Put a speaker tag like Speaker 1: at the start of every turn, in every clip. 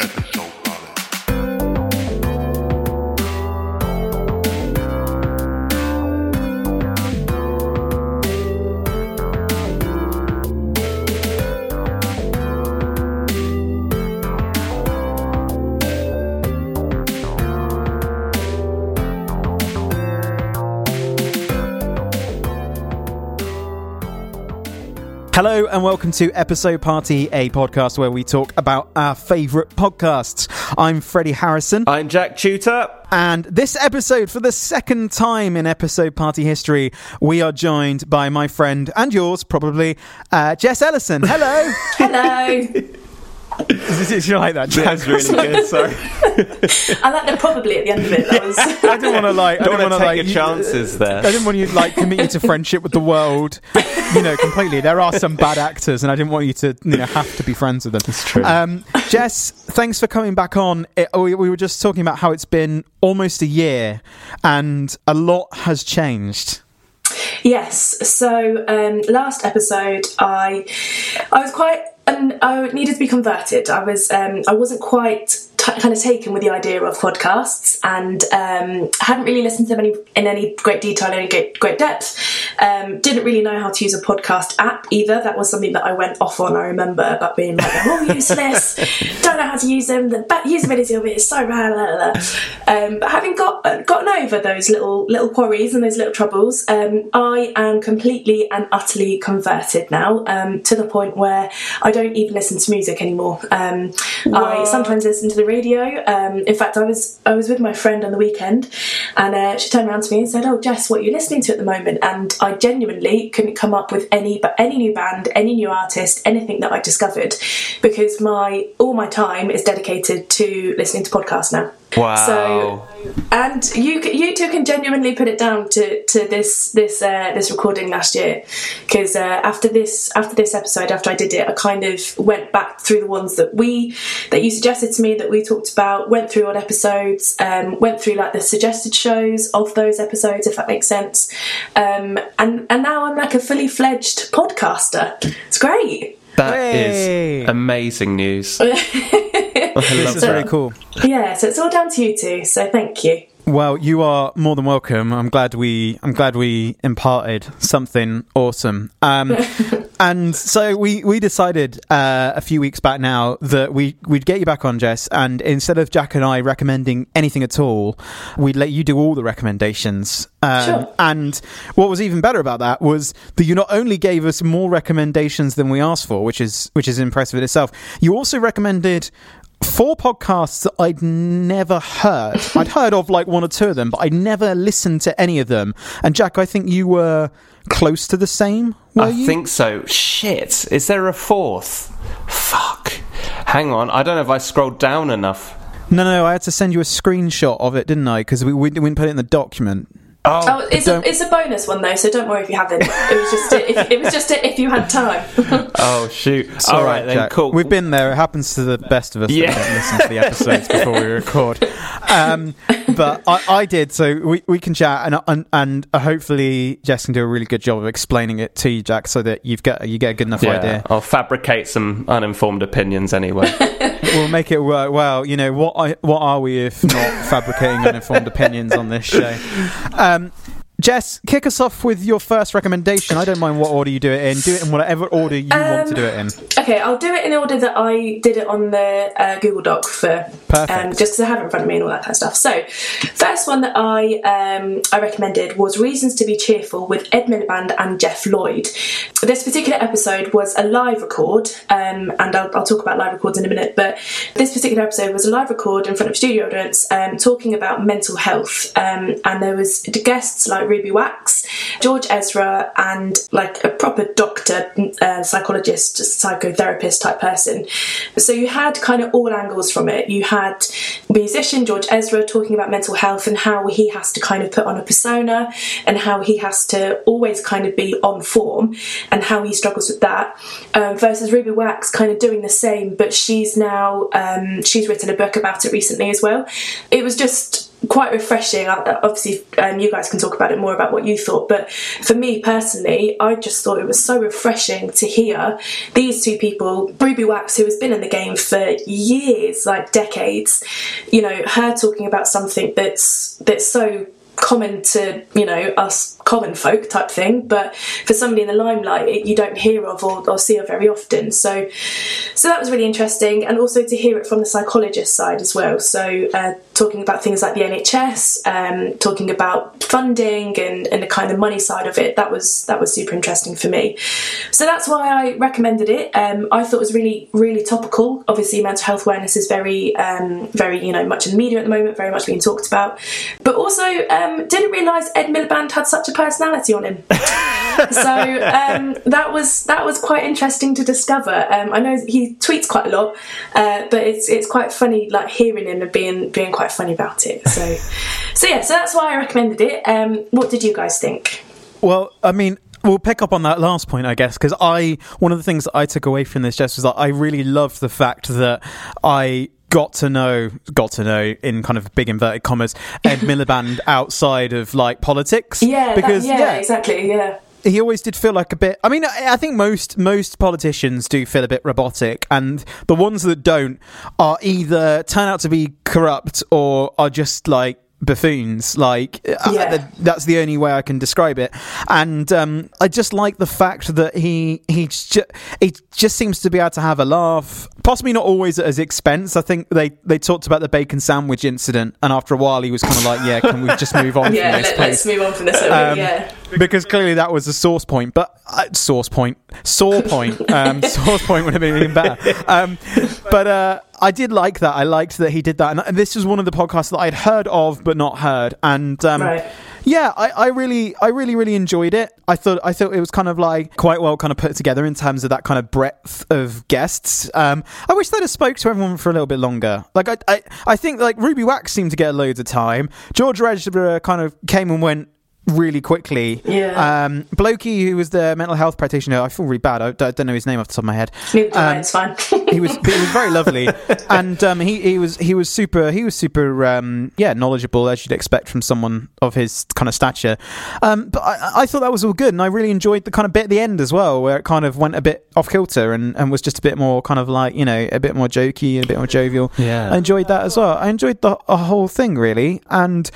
Speaker 1: Episode
Speaker 2: Hello and welcome to Episode Party, a podcast where we talk about our favourite podcasts. I'm Freddie Harrison,
Speaker 3: I'm Jack Tutor.
Speaker 2: and this episode, for the second time in Episode Party history, we are joined by my friend and yours, probably, uh, Jess Ellison. Hello.
Speaker 4: Hello.
Speaker 2: Did you like that?
Speaker 3: That's really good. Sorry.
Speaker 4: I like the probably at the end of it. That was
Speaker 2: I didn't want to like. I
Speaker 3: Don't
Speaker 2: didn't
Speaker 3: want
Speaker 2: want
Speaker 3: to take
Speaker 2: like.
Speaker 3: your chances there.
Speaker 2: I didn't want you like commit you to friendship with the world, you know, completely. There are some bad actors, and I didn't want you to, you know, have to be friends with them. That's
Speaker 3: true.
Speaker 2: Um, Jess, thanks for coming back on. It, we, we were just talking about how it's been almost a year, and a lot has changed.
Speaker 4: yes. So um, last episode, I I was quite and I needed to be converted. I was um, I wasn't quite t- kind of taken with the idea of podcasts, and um, hadn't really listened to them any, in any great detail, any great, great depth. Um, didn't really know how to use a podcast app either. That was something that I went off on. I remember about being like, "They're all useless. Don't know how to use them. The usability of it is so bad." Um, but having got uh, gotten over those little little quarries and those little troubles, um, I am completely and utterly converted now um, to the point where I don't even listen to music anymore. Um, I sometimes listen to the radio. Um, in fact, I was I was with my friend on the weekend, and uh, she turned around to me and said, "Oh, Jess, what are you listening to at the moment?" And I genuinely couldn't come up with any but any new band, any new artist, anything that I discovered, because my all my time is dedicated to listening to podcasts now.
Speaker 3: Wow.
Speaker 4: So, and you you two can genuinely put it down to, to this this uh, this recording last year, because uh, after this after this episode, after I did it, I kind of went back through the ones that we that you suggested to me that we talked about, went through on episodes, um, went through like the suggested shows of those episodes, if that makes sense, um, and and now I'm like a fully fledged podcaster. It's great.
Speaker 3: That is
Speaker 2: Hey.
Speaker 3: amazing news. I
Speaker 2: This is
Speaker 3: that.
Speaker 2: very cool.
Speaker 4: Yeah, so it's all down to you two. So thank you.
Speaker 2: Well, you are more than welcome. I'm glad we I'm glad we imparted something awesome. Um, and so we we decided uh, a few weeks back now that we we'd get you back on, Jess, and instead of Jack and I recommending anything at all, we'd let you do all the recommendations. Um,
Speaker 4: Sure.
Speaker 2: And what was even better about that was that you not only gave us more recommendations than we asked for, which is which is impressive in itself. You also recommended four podcasts that I'd never heard. I'd heard of like one or two of them, but I'd never listened to any of them. And Jack, I think you were close to the same. Were
Speaker 3: I
Speaker 2: you?
Speaker 3: think so. Shit. Is there a fourth? Fuck. Hang on. I don't know if I scrolled down enough.
Speaker 2: no, no, I had to send you a screenshot of it, didn't I? Because we, we didn't put it in the document.
Speaker 4: Oh, it's a, it's a bonus one though, so don't worry if you haven't. It was just a, if, it was just a, if you had time.
Speaker 3: Oh, shoot.
Speaker 2: It's
Speaker 3: All
Speaker 2: all
Speaker 3: right, then.
Speaker 2: Jack.
Speaker 3: Cool.
Speaker 2: We've been there. It happens to the best of us.
Speaker 3: Yeah.
Speaker 2: that don't listen to the episodes before we record. Um, but I, I did, so we, we can chat, and, and and hopefully Jess can do a really good job of explaining it to you, Jack, so that you've got you get a good enough
Speaker 3: yeah,
Speaker 2: idea.
Speaker 3: I'll fabricate some uninformed opinions anyway.
Speaker 2: We'll make it work. Well, you know what? I, what are we if not fabricating uninformed opinions on this show? Um, um, Jess, kick us off with your first recommendation. I don't mind what order you do it in. Do it in whatever order you want to do it in.
Speaker 4: Okay, I'll do it in order that I did it on the uh, Google Doc for um, just because I have it in front of me and all that kind of stuff. So, first one that I um, I recommended was "Reasons to Be Cheerful" with Ed Miliband and Geoff Lloyd. This particular episode was a live record, um, and I'll, I'll talk about live records in a minute. But this particular episode was a live record in front of studio audience, um, talking about mental health, um, and there was guests like Ruby Wax, George Ezra, and like a proper doctor, uh, psychologist, psychotherapist type person. So you had kind of all angles from it. You had musician George Ezra talking about mental health and how he has to kind of put on a persona and how he has to always kind of be on form and how he struggles with that. Um, versus Ruby Wax kind of doing the same, but she's now um, she's written a book about it recently as well. It was just quite refreshing. Obviously, um, you guys can talk about it more about what you thought, but for me personally, I just thought it was so refreshing to hear these two people, Ruby Wax, who has been in the game for years, like decades, you know, her talking about something that's that's so common to you know us common folk type thing but for somebody in the limelight it, you don't hear of or, or see of very often. So so that was really interesting and also to hear it from the psychologist side as well. So uh, talking about things like the NHS um, talking about funding and, and the kind of money side of it that was that was super interesting for me. So that's why I recommended it. Um, I thought it was really really topical. Obviously mental health awareness is very um, very you know much in the media at the moment very much being talked about. But also um, didn't realise Ed Miliband had such a personality on him. so um, that was that was quite interesting to discover. Um, I know he tweets quite a lot, uh, but it's it's quite funny like hearing him and being being quite funny about it. So so yeah, so that's why I recommended it. Um, what did you guys think?
Speaker 2: Well, I mean, we'll pick up on that last point, I guess, because I one of the things that I took away from this, Jess, was that I really loved the fact that I got to know, got to know in kind of big inverted commas, Ed Miliband outside of like politics.
Speaker 4: Yeah,
Speaker 2: because
Speaker 4: that, yeah, exactly, yeah.
Speaker 2: he always did feel like a bit. I mean, I I think most most politicians do feel a bit robotic, and the ones that don't are either turn out to be corrupt or are just like buffoons. Like uh,
Speaker 4: Yeah.
Speaker 2: th- that's the only way I can describe it. And um, I just like the fact that he he just he just seems to be able to have a laugh. Possibly not always at his expense. I think they they talked about the bacon sandwich incident, and after a while, he was kind of like, "Yeah, can we just move on
Speaker 4: Yeah,
Speaker 2: from this,
Speaker 4: let, let's move on from this.
Speaker 2: Um,
Speaker 4: yeah,
Speaker 2: because clearly that was a source point, but uh, source point, sore point, um, point would have been even better. Um, but uh, I did like that. I liked that he did that, and, and this was one of the podcasts that I'd heard of but not heard, and um,
Speaker 4: Right.
Speaker 2: yeah, I, I really, I really, really enjoyed it. I thought, I thought it was kind of like quite well kind of put together in terms of that kind of breadth of guests. Um, I wish they'd have spoke to everyone for a little bit longer. Like, I, I, I think like Ruby Wax seemed to get loads of time. George Ezra kind of came and went really quickly.
Speaker 4: Yeah.
Speaker 2: Um, Blokey, who was the mental health practitioner, I feel really bad. I, I don't know his name off the top of my head.
Speaker 4: Neither do
Speaker 2: Um,
Speaker 4: it's fine.
Speaker 2: he was he was very lovely, and um, he he was he was super he was super um, yeah knowledgeable as you'd expect from someone of his kind of stature. Um, but I, I thought that was all good, and I really enjoyed the kind of bit at the end as well, where it kind of went a bit off kilter and, and was just a bit more kind of like you know a bit more jokey and a bit more jovial.
Speaker 3: Yeah.
Speaker 2: I enjoyed that as well. I enjoyed the, the whole thing really, and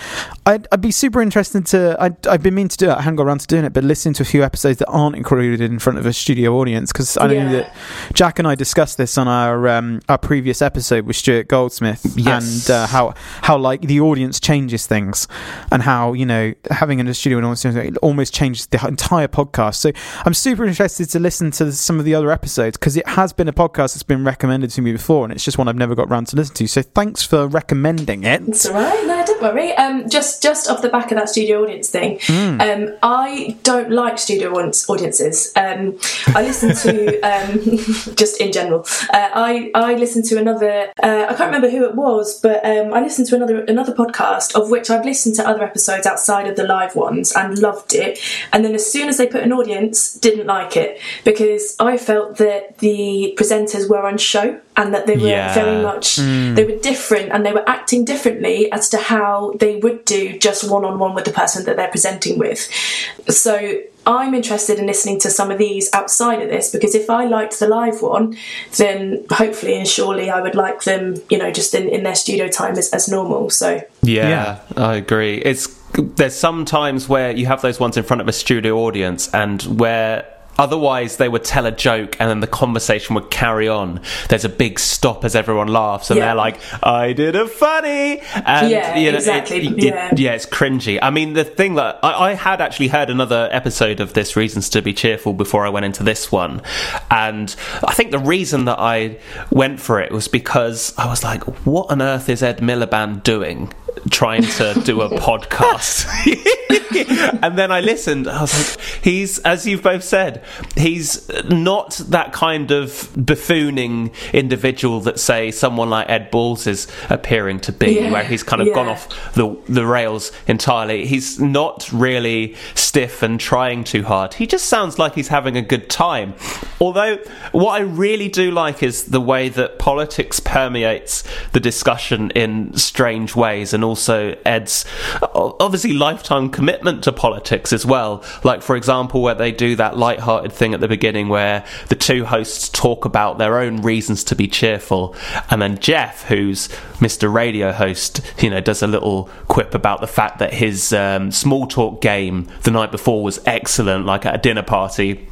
Speaker 2: I'd, I'd be super interested to. I'd, I've been meaning to do it. I haven't got around to doing it, but listening to a few episodes that aren't included in front of a studio audience because I know
Speaker 4: Yeah.
Speaker 2: that Jack and I discussed this on our um, our previous episode with Stuart Goldsmith,
Speaker 3: Yes.
Speaker 2: and uh, how how like the audience changes things, and how you know having in a studio audience it almost changes the entire podcast. So I'm super interested to listen to some of the other episodes because it has been a podcast that's been recommended to me before, and it's just one I've never got around to listen to. So thanks for recommending it.
Speaker 4: It's all right. No, don't worry. Um, just just off the back of that studio audience thing,
Speaker 2: Hmm.
Speaker 4: um, I don't like studio audience- audiences. Um, I listen to um, just in general. Uh, I I listen to another. Uh, I can't remember who it was, but um, I listened to another another podcast of which I've listened to other episodes outside of the live ones and loved it. And then as soon as they put an audience, didn't like it because I felt that the presenters were on show and that they were
Speaker 3: Yeah.
Speaker 4: very much they were different and they were acting differently as to how they would do just one on one with the person that they're presenting with. So I'm interested in listening to some of these outside of this because if I liked the live one, then hopefully and surely I would like them, you know, just in, in their studio time as, as normal. So
Speaker 3: yeah, Yeah, I agree. It's there's some times where you have those ones in front of a studio audience and where otherwise they would tell a joke and then the conversation would carry on. There's a big stop as everyone laughs and
Speaker 4: Yeah.
Speaker 3: they're like, "I did a funny," and
Speaker 4: Yeah,
Speaker 3: you know,
Speaker 4: exactly,
Speaker 3: It, it-
Speaker 4: yeah.
Speaker 3: yeah, it's cringy. I mean, the thing that I, I had actually heard another episode of this Reasons to Be Cheerful before I went into this one, and I think the reason that I went for it was because I was like, "What on earth is Ed Miliband doing?" Trying to do a podcast, and then I listened. I was like, "He's, as you've both said, he's not that kind of buffooning individual that, say, someone like Ed Balls is appearing to be,
Speaker 4: Yeah,
Speaker 3: where he's kind of gone off the the rails entirely. He's not really stiff and trying too hard. He just sounds like he's having a good time. Although what I really do like is the way that politics permeates the discussion in strange ways and also Ed's obviously lifetime commitment to politics as well. Like, for example, where they do that light-hearted thing at the beginning where the two hosts talk about their own reasons to be cheerful, and then Geoff, who's Mr. Radio host, you know, does a little quip about the fact that his um, small talk game the night before was excellent, like at a dinner party.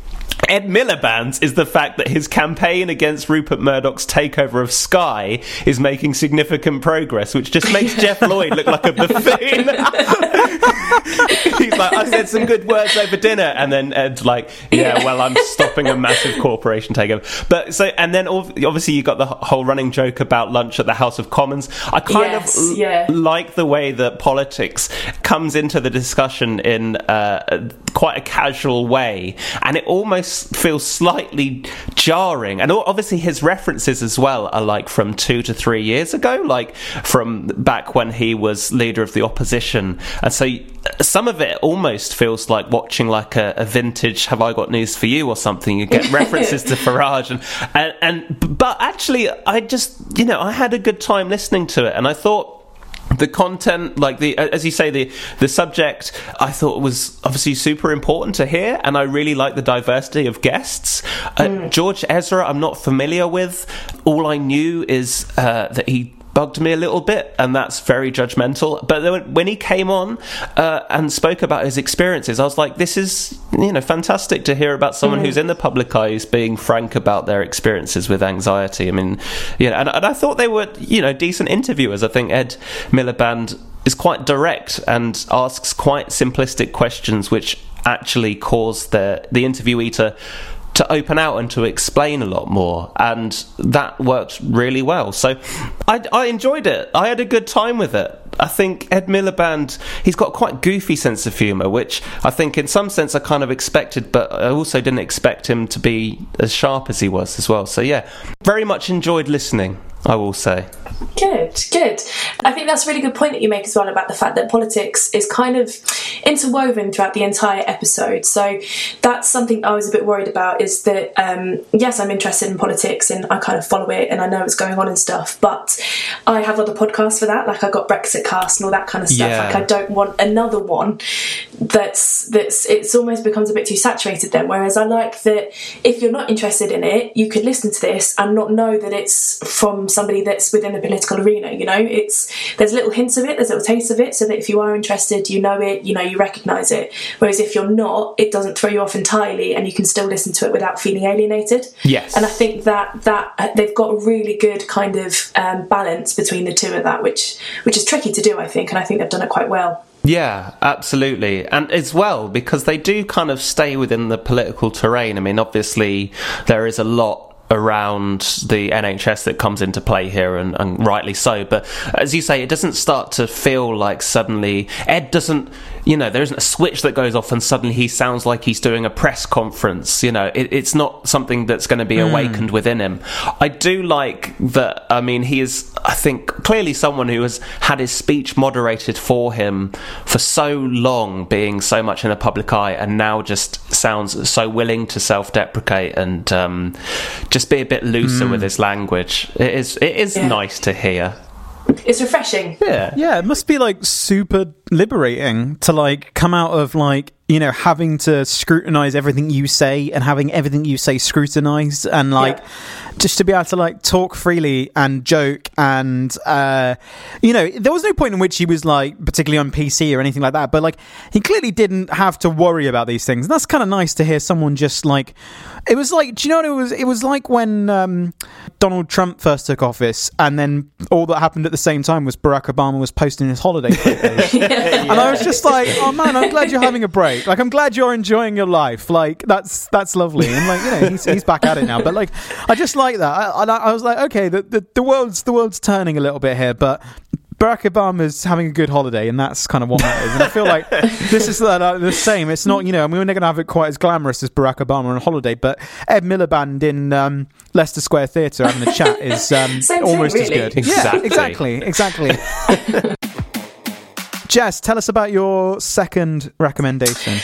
Speaker 3: Ed Miliband's is the fact that his campaign against Rupert Murdoch's takeover of Sky is making significant progress, which just makes Geoff Lloyd look like a buffoon. He's like, I said some good words over dinner, and then Ed's like, Yeah, well, I'm stopping a massive corporation takeover. But so, and then obviously you got the whole running joke about lunch at the House of Commons. I kind
Speaker 4: Yes,
Speaker 3: of
Speaker 4: yeah.
Speaker 3: like the way that politics comes into the discussion in uh, quite a casual way, and it almost feels slightly jarring. And obviously, his references as well are like from two to three years ago, like from back when he was leader of the opposition, and so. Uh, some of it almost feels like watching like a, a vintage "Have I Got News for You" or something. You get references to Farage, and, and and but actually, I just you know I had a good time listening to it, and I thought the content like the as you say the the subject i thought was obviously super important to hear and i really like the diversity of guests. Uh, george ezra i'm not familiar with. All i knew is uh, that he bugged me a little bit and that's very judgmental. But then when he came on uh, and spoke about his experiences i was like this is you know fantastic to hear about someone who's in the public eye who's being frank about their experiences with anxiety. I mean you know and, and i thought they were you know decent interviewers. I think ed miliband is quite direct and asks quite simplistic questions which actually cause the the interviewee to to open out and to explain a lot more and that worked really well. So I, I enjoyed it. I had a good time with it. I think Ed Miliband, he's got quite goofy sense of humour, which I think in some sense I kind of expected, but I also didn't expect him to be as sharp as he was as well. So yeah, very much enjoyed listening, I will say.
Speaker 4: Good, good. I think that's a really good point that you make as well about the fact that politics is kind of interwoven throughout the entire episode. So that's something I was a bit worried about is that, um, yes, I'm interested in politics and I kind of follow it and I know what's going on and stuff, but I have other podcasts for that. Like I got Brexit Cast and all that kind of stuff.
Speaker 3: Yeah.
Speaker 4: Like I don't want another one that's that's it's almost becomes a bit too saturated then whereas i like that if you're not interested in it you could listen to this and not know that it's from somebody that's within the political arena you know it's there's little hints of it there's little tastes of it so that if you are interested you know it you know you recognize it whereas if you're not it doesn't throw you off entirely and you can still listen to it without feeling alienated
Speaker 3: Yes.
Speaker 4: and i think that that uh, they've got a really good kind of um, balance between the two of that which which is tricky to do i think and i think they've done it quite well
Speaker 3: Yeah, absolutely. And as well, because they do kind of stay within the political terrain. I mean, obviously, there is a lot around the NHS that comes into play here, and, and rightly so. But as you say, it doesn't start to feel like suddenly Ed doesn't. You know, there isn't a switch that goes off and suddenly he sounds like he's doing a press conference. You know, it, it's not something that's going to be awakened within him. I do like that. I mean, he is, I think, clearly someone who has had his speech moderated for him for so long, being so much in the public eye, and now just sounds so willing to self-deprecate and um, just be a bit looser with his language. It is, it is
Speaker 4: Yeah.
Speaker 3: nice to hear.
Speaker 4: It's refreshing
Speaker 3: Yeah.
Speaker 2: Yeah, it must be like super liberating to like come out of like you know having to scrutinize everything you say and having everything you say scrutinized and like just to be able to like talk freely and joke and uh you know there was no point in which he was like particularly on PC or anything like that but like he clearly didn't have to worry about these things. And that's kind of nice to hear someone just like it was like do you know what it was? It was like when um Donald Trump first took office and then all that happened at the same time was Barack Obama was posting his holiday photos. And I was just like, "Oh man, I'm glad you're having a break. Like, I'm glad you're enjoying your life. Like, that's that's lovely." And like, you know, he's, he's back at it now. But like, I just like that. I, I, I was like, okay, the, the the world's the world's turning a little bit here, but. Barack Obama's having a good holiday, and that's kind of what matters. And I feel like this is uh, the same. It's not, you know, I mean, we're not going to have it quite as glamorous as Barack Obama on holiday, but Ed Miliband in um, Leicester Square Theatre having a chat is um,
Speaker 4: Same thing,
Speaker 2: almost as good.
Speaker 3: Exactly.
Speaker 2: Yeah, exactly, exactly. Jess, tell us about your second recommendation.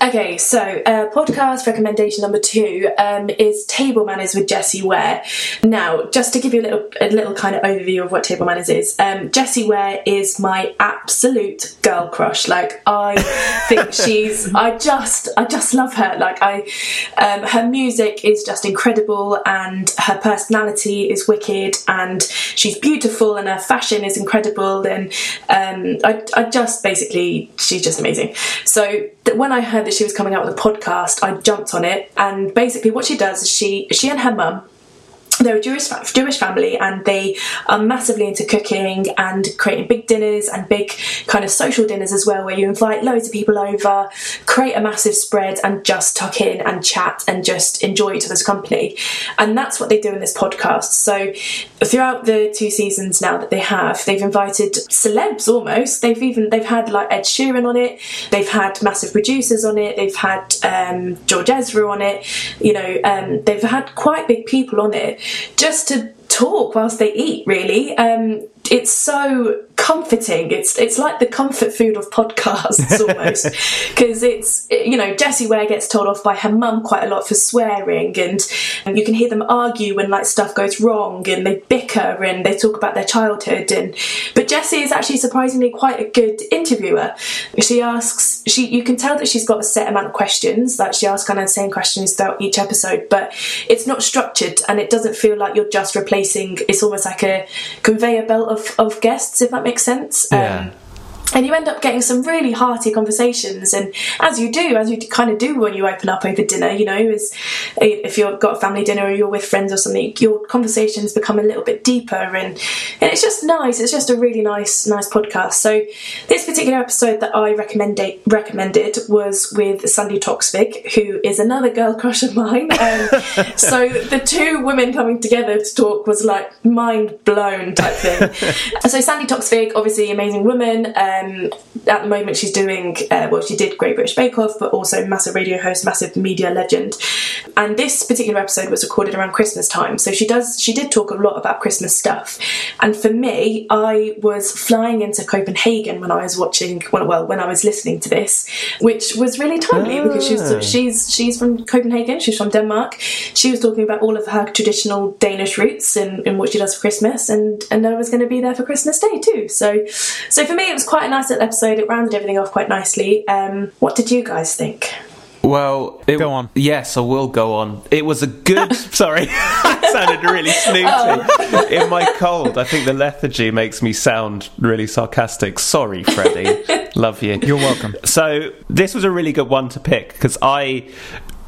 Speaker 4: Okay, so uh, podcast recommendation number two um, is Table Manners with Jessie Ware. Now, just to give you a little a little kind of overview of what Table Manners is, um, Jessie Ware is my absolute girl crush. Like, I think she's, I just, I just love her. Like, I, um, her music is just incredible, and her personality is wicked, and she's beautiful, and her fashion is incredible, and um, I, I just basically, she's just amazing. So when I heard that she was coming out with a podcast, I jumped on it, and basically what she does is she, she and her mum they're a Jewish Jewish family, and they are massively into cooking and creating big dinners and big kind of social dinners as well, where you invite loads of people over, create a massive spread, and just tuck in and chat and just enjoy each other's company. And that's what they do in this podcast. So throughout the two seasons now that they have, they've invited celebs almost. They've even they've had like Ed Sheeran on it. They've had massive producers on it. They've had um, George Ezra on it. You know, um, they've had quite big people on it just to talk whilst they eat really. Um, it's so comforting. It's it's like the comfort food of podcasts almost. Because it's you know Jessie Ware gets told off by her mum quite a lot for swearing and, and you can hear them argue when like stuff goes wrong and they bicker and they talk about their childhood and but Jessie is actually surprisingly quite a good interviewer. She asks she you can tell that she's got a set amount of questions that she asks kind of the same questions throughout each episode but it's not structured and it doesn't feel like you're just replacing it's almost like a conveyor belt of, of guests if that makes sense
Speaker 3: Yeah.
Speaker 4: Um, and you end up getting some really hearty conversations. And as you do as you kind of do when you open up over dinner you know is if you've got a family dinner or you're with friends or something your conversations become a little bit deeper. And, and it's just nice. It's just a really nice nice podcast. So this particular episode that i recommended recommended was with sandi toksvig who is another girl crush of mine. Um, so the two women coming together to talk was like mind blown type thing. So sandi toksvig obviously amazing woman um, at the moment she's doing uh, well she did great british bake off but also massive radio host massive media legend. And this particular episode was recorded around christmas time so she does she did talk a lot about christmas stuff. And for me i was flying into copenhagen when i was watching well, well when i was listening to this which was really timely because she's she's she's from copenhagen she's from denmark. She was talking about all of her traditional danish roots and, and what she does for christmas and and i was going to be there for christmas day too. So so for me it was quite nice little episode it rounded everything off quite nicely um what did you guys think
Speaker 3: Well, it,
Speaker 2: Go on.
Speaker 3: Yes, I will go on. It was a good. sorry, I sounded really snooty in my cold. I think the lethargy makes me sound really sarcastic. Sorry, Freddie. Love you.
Speaker 2: You're welcome.
Speaker 3: So this was a really good one to pick because I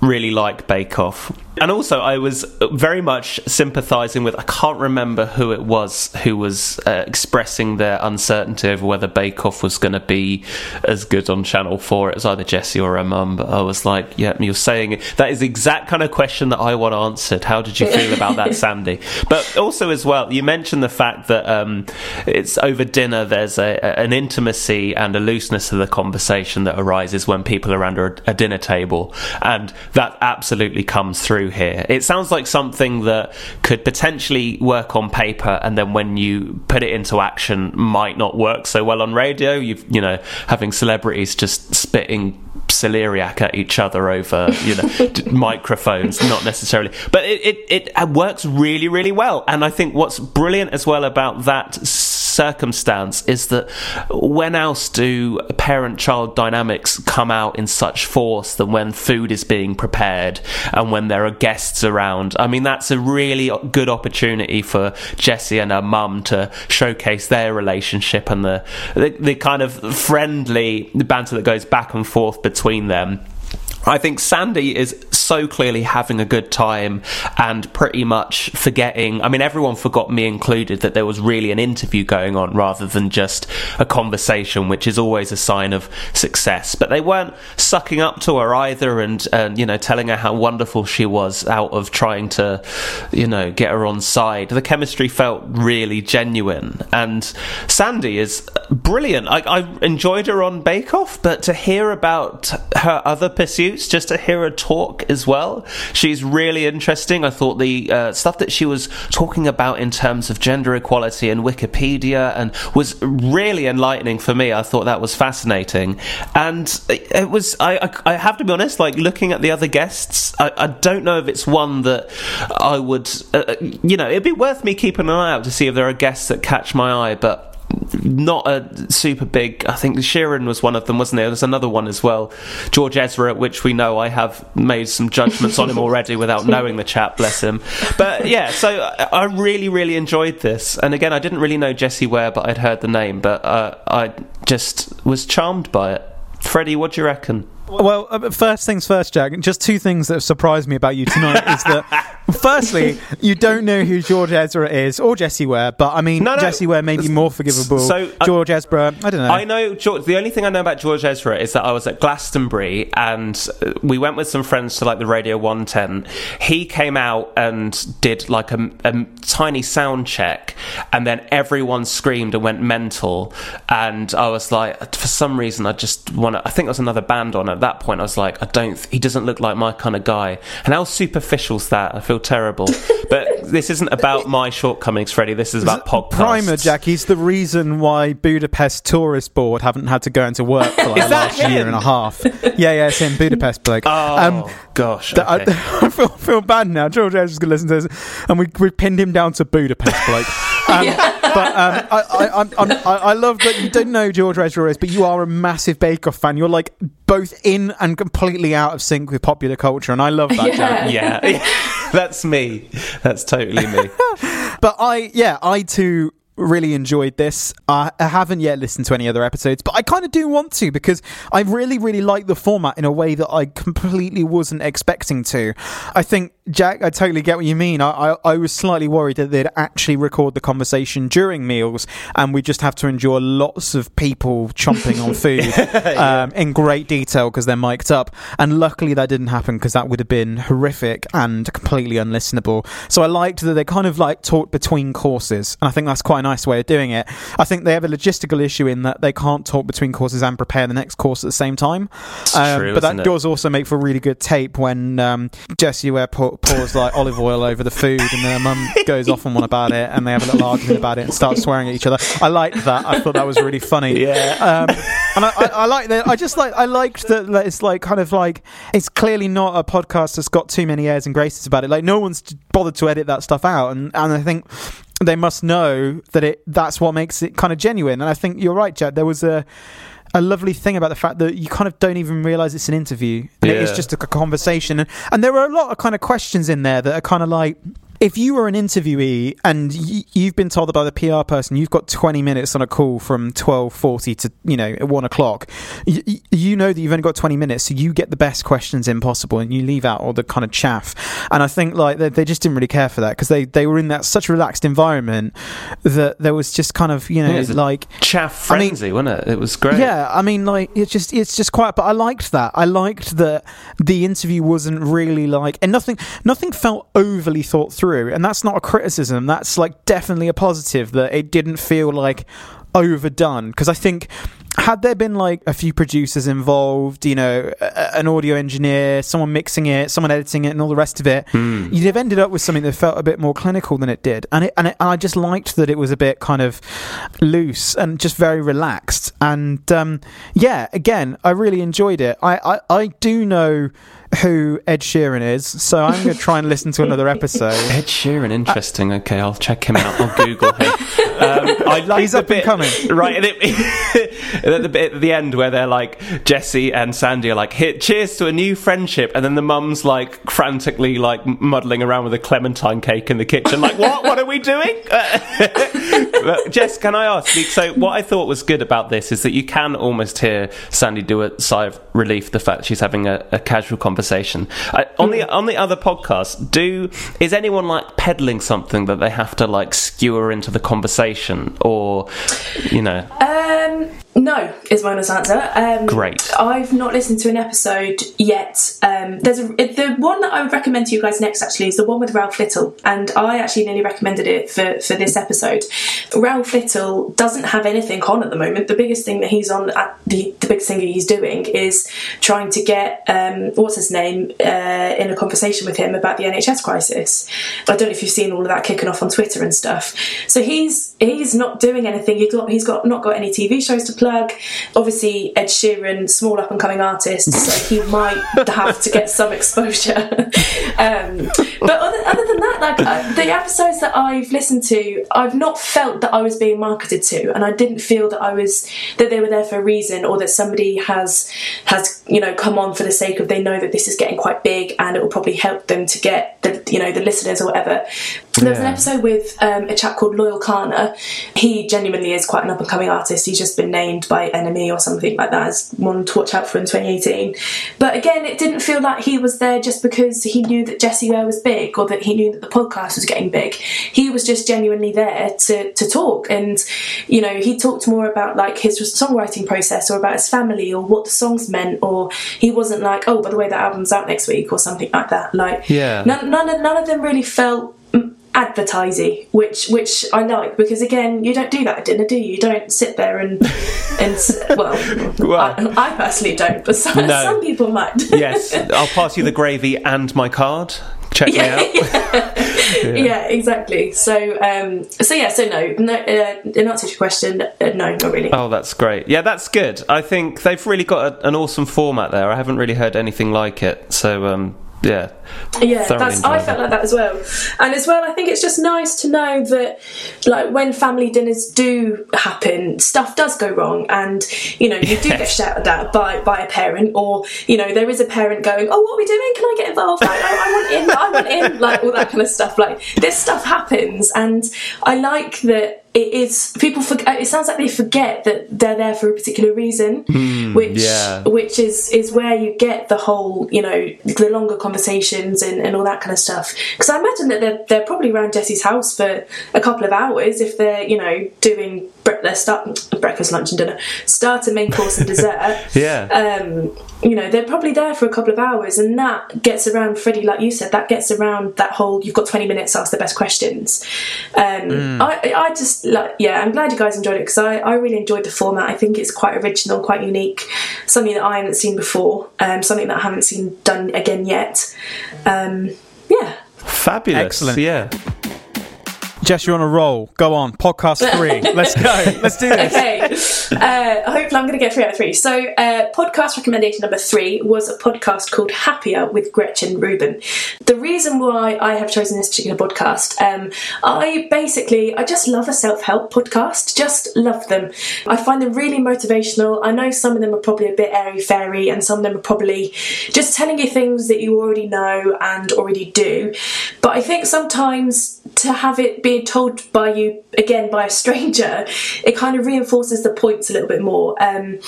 Speaker 3: really like Bake Off. And also, I was very much sympathising with. I can't remember who it was who was uh, expressing their uncertainty over whether Bake Off was going to be as good on Channel 4. It was either Jessie or her mum, but I was like, yeah, you're saying it. That is the exact kind of question that I want answered. How did you feel about that, Sandi? But also, as well, you mentioned the fact that um, it's over dinner, there's a, an intimacy and a looseness to the conversation that arises when people are around a, a dinner table. And that absolutely comes through here. It sounds like something that could potentially work on paper, and then when you put it into action, might not work so well on radio. You've, you know, having celebrities just spitting celeriac at each other over, you know, microphones, not necessarily. But it, it, it works really, really well. And I think what's brilliant as well about that circumstance is that when else do parent child dynamics come out in such force than when food is being prepared and when there are guests around? I mean, that's a really good opportunity for Jessie and her mum to showcase their relationship and the, the, the kind of friendly banter that goes back and forth between them. I think Sandi is so clearly having a good time and pretty much forgetting. I mean, everyone forgot, me included, that there was really an interview going on rather than just a conversation, which is always a sign of success. But they weren't sucking up to her either and, and you know, telling her how wonderful she was out of trying to, you know, get her on side. The chemistry felt really genuine. And Sandi is brilliant. I, I enjoyed her on Bake Off, but to hear about her other pursuits, just to hear her talk, as well. She's really interesting. I thought the uh, stuff that she was talking about in terms of gender equality and Wikipedia and was really enlightening for me. I thought that was fascinating, and it, was. I, I, I have to be honest. Like looking at the other guests, I, I don't know if it's one that I would. Uh, you know, it'd be worth me keeping an eye out to see if there are guests that catch my eye, but not a super big. I think Sheeran was one of them, wasn't there? There's another one as well, George Ezra, which we know I have made some judgments on him already without knowing the chap. Bless him. But yeah, so I really, really enjoyed this. And again, I didn't really know Jessie Ware, but I'd heard the name. But uh, I just was charmed by it. Freddie, what do you reckon?
Speaker 2: Well, uh, first things first, Jack. Just two things that have surprised me about you tonight is that, firstly, you don't know who George Ezra is or Jessie Ware, but I mean,
Speaker 3: No, no.
Speaker 2: Jessie Ware may be more forgivable.
Speaker 3: So, uh,
Speaker 2: George Ezra, I don't know.
Speaker 3: I know George, the only thing I know about George Ezra is that I was at Glastonbury and uh, we went with some friends to like the Radio 1 tent. He came out and did like a, a tiny sound check and then everyone screamed and went mental. And I was like, for some reason, I just want to, I think there was another band on at that point. I was like, I don't, he doesn't look like my kind of guy. And how superficial's that? I feel terrible. but this isn't about my shortcomings, Freddie. This is about podcasts.
Speaker 2: Primer, Jack. He's the reason why Budapest Tourist Board haven't had to go into work for like
Speaker 3: Is
Speaker 2: the
Speaker 3: that
Speaker 2: last year and a half. Yeah, yeah, it's in Budapest, bloke.
Speaker 3: Oh, gosh.
Speaker 2: Th- I,
Speaker 3: okay.
Speaker 2: I feel, feel bad now. George Ezra's going to listen to this, and we we pinned him down to Budapest, bloke. Um, But um, I, I, I'm, I'm, I I love that you don't know George Ezra is, but you are a massive Bake Off fan. You're like both in and completely out of sync with popular culture, and I love that,
Speaker 4: Yeah.
Speaker 3: yeah, that's me. That's totally me.
Speaker 2: But I, yeah, I too really enjoyed this. I, haven't yet listened to any other episodes, but I kind of do want to because I really, really like the format in a way that I completely wasn't expecting to. I think, Jack, I totally get what you mean. I, I, I was slightly worried that they'd actually record the conversation during meals and we just have to endure lots of people chomping on food um, in great detail because they're mic'd up. And luckily that didn't happen because that would have been horrific and completely unlistenable. So I liked that they kind of like talked between courses. And I think that's quite nice way of doing it. I think they have a logistical issue in that they can't talk between courses and prepare the next course at the same time. Um,
Speaker 3: true,
Speaker 2: but that
Speaker 3: it?
Speaker 2: does also make for really good tape when um, Jessie Ware pour, pours like olive oil over the food and their mum goes off on one about it and they have a little argument about it and start swearing at each other. I liked that. I thought that was really funny.
Speaker 3: Yeah.
Speaker 2: Um, and I, I, I like that. I just like I liked that, that it's like kind of like it's clearly not a podcast that's got too many airs and graces about it. Like no one's bothered to edit that stuff out, and and I think they must know that it that's what makes it kind of genuine. And I think you're right, Jack. There was a a lovely thing about the fact that you kind of don't even realize it's an interview and it is just a conversation and, and there are a lot of kind of questions in there that are kind of like if you were an interviewee and y- you've been told by the PR person you've got 20 minutes on a call from 12:40 to you know 1 o'clock y- you know that you've only got 20 minutes so you get the best questions in possible and you leave out all the kind of chaff and I think like they, they just didn't really care for that because they, they were in that such a relaxed environment that there was just kind of you know
Speaker 3: Yeah,
Speaker 2: like
Speaker 3: Chaff
Speaker 2: I mean-
Speaker 3: wasn't it? It was great.
Speaker 2: yeah, I mean, like it's just it's just quite. But I liked that. I liked that the interview wasn't really like, and nothing nothing felt overly thought through. And that's not a criticism. That's like definitely a positive that it didn't feel like overdone. Because I think had there been like a few producers involved, you know, a- an audio engineer, someone mixing it, someone editing it, and all the rest of it, you'd have ended up with something that felt a bit more clinical than it did. And it, and, it, and I just liked that it was a bit kind of loose and just very relaxed. And um, yeah, again, I really enjoyed it. I, I, I do know who Ed Sheeran is, so I'm going to try and listen to another episode.
Speaker 3: Ed Sheeran, interesting. Okay, I'll check him out. I'll Google him. Um, I like
Speaker 2: He's up and coming.
Speaker 3: right? And it, at the bit at the end where they're like Jessie and Sandi are like, "Here, cheers to a new friendship," and then the mum's like frantically like muddling around with a clementine cake in the kitchen, like, "What? What are we doing?" Jess, can I ask? you- So, what I thought was good about this is that you can almost hear Sandi do a sigh of relief the fact she's having a, a casual conversation. Uh, on the on the other podcast, do is anyone like peddling something that they have to like skewer into the conversation, or you know?
Speaker 4: Um, no, is my honest answer. Um,
Speaker 3: Great.
Speaker 4: I've not listened to an episode yet. Um, there's a, the one that I would recommend to you guys next. Actually, is the one with Ralph Little, and I actually nearly recommended it for for this episode. Ralph Little doesn't have anything on at the moment. The biggest thing that he's on, at the the biggest thing he's doing is trying to get um, what's his name uh, in a conversation with him about the NHS crisis. I don't know if you've seen all of that kicking off on Twitter and stuff. So he's he's not doing anything. He's got he's got not got any TV shows to plug. Obviously, Ed Sheeran, small up and coming artist, so he might have to get some exposure. um, but other, other than that, like uh, the episodes that I've listened to, I've not felt that I was being marketed to, and I didn't feel that I was that they were there for a reason, or that somebody has has you know come on for the sake of they know that this is getting quite big and it will probably help them to get the you know the listeners or whatever. There was an episode with um, a chap called Loyle Carner. He genuinely is quite an up and coming artist. He's just been named by NME or something like that as one to watch out for in 2018. But again, it didn't feel like he was there just because he knew that Jessie Ware was big or that he knew that the podcast was getting big. He was just genuinely there to, to talk. And, you know, he talked more about like his songwriting process or about his family or what the songs meant. Or he wasn't like, oh, by the way, that album's out next week or something like that. Like,
Speaker 3: Yeah.
Speaker 4: none, none, of, none of them really felt advertising which which i like because again you don't do that at dinner do you you don't sit there and and well,
Speaker 3: Well-
Speaker 4: I, I personally don't but some,
Speaker 3: No.
Speaker 4: some people might
Speaker 3: Yes, I'll pass you the gravy and my card. Check me out.
Speaker 4: yeah. exactly so um so yeah so no no uh, in answer to your question uh, no not really
Speaker 3: Oh, that's great. Yeah, that's good. I think they've really got a, an awesome format there. I haven't really heard anything like it. So, um, yeah.
Speaker 4: yeah that's i felt like that as well. And as well i think it's just nice to know that like when family dinners do happen stuff does go wrong and you know you do get shouted at by by a parent or you know there is a parent going oh what are we doing? Can i get involved? I, I, I want in i want in like all that kind of stuff. Like this stuff happens and i like that it is people forget uh, it sounds like they forget that they're there for a particular reason hmm, which
Speaker 3: yeah.
Speaker 4: which is is where you get the whole you know the longer conversations and, and all that kind of stuff because i imagine that they're, they're probably around jessie's house for a couple of hours if they're you know doing their start breakfast lunch and dinner starter main course and dessert
Speaker 3: Yeah.
Speaker 4: um, you know, they're probably there for a couple of hours, and that gets around, Freddie, like you said, that gets around that whole you've got 20 minutes to ask the best questions. Um, I, I just, like, yeah, I'm glad you guys enjoyed it because I, I really enjoyed the format. I think it's quite original, quite unique, something that I haven't seen before, um, something that I haven't seen done again yet. Um, yeah.
Speaker 3: Fabulous.
Speaker 2: Excellent.
Speaker 3: Yeah.
Speaker 2: Jess, you're on a roll. Go on, podcast three. Let's go. Let's do this.
Speaker 4: okay. Uh, hopefully, I'm going to get three out of three. So, uh, podcast recommendation number three was a podcast called Happier with Gretchen Rubin. The reason why I have chosen this particular podcast, um, I basically I just love a self help podcast. Just love them. I find them really motivational. I know some of them are probably a bit airy fairy, and some of them are probably just telling you things that you already know and already do. But I think sometimes to have it being told by you again by a stranger, it kind of reinforces the points a little bit more. Um,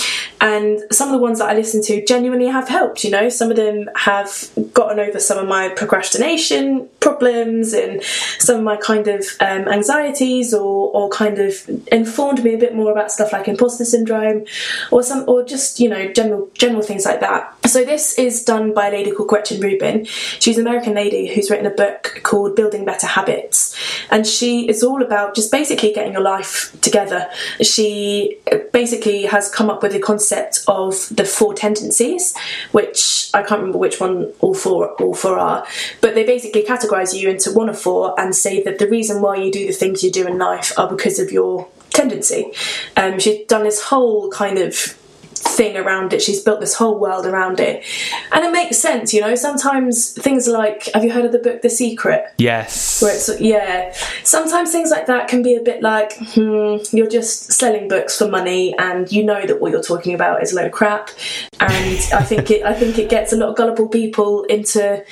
Speaker 4: and some of the ones that I listen to genuinely have helped. You know, some of them have gotten over some of my procrastination problems and some of my kind of um, anxieties, or or kind of informed me a bit more about stuff like imposter syndrome, or some or just you know general general things like that. So this is done by a lady called Gretchen Rubin. She's an American lady who's written a book called Building Better Habits, and she is all about just basically getting your life together. She basically has come up with the concept of the four tendencies, which I can't remember which one all four all four are, but they basically categorize you into one of four and say that the reason why you do the things you do in life are because of your tendency. Um, she's done this whole kind of thing around it. She's built this whole world around it. And it makes sense, you know. Sometimes things like have you heard of the book The Secret?
Speaker 3: Yes.
Speaker 4: Where it's yeah. Sometimes things like that can be a bit like, hmm, you're just selling books for money and you know that what you're talking about is a load of crap. And I think it I think it gets a lot of gullible people into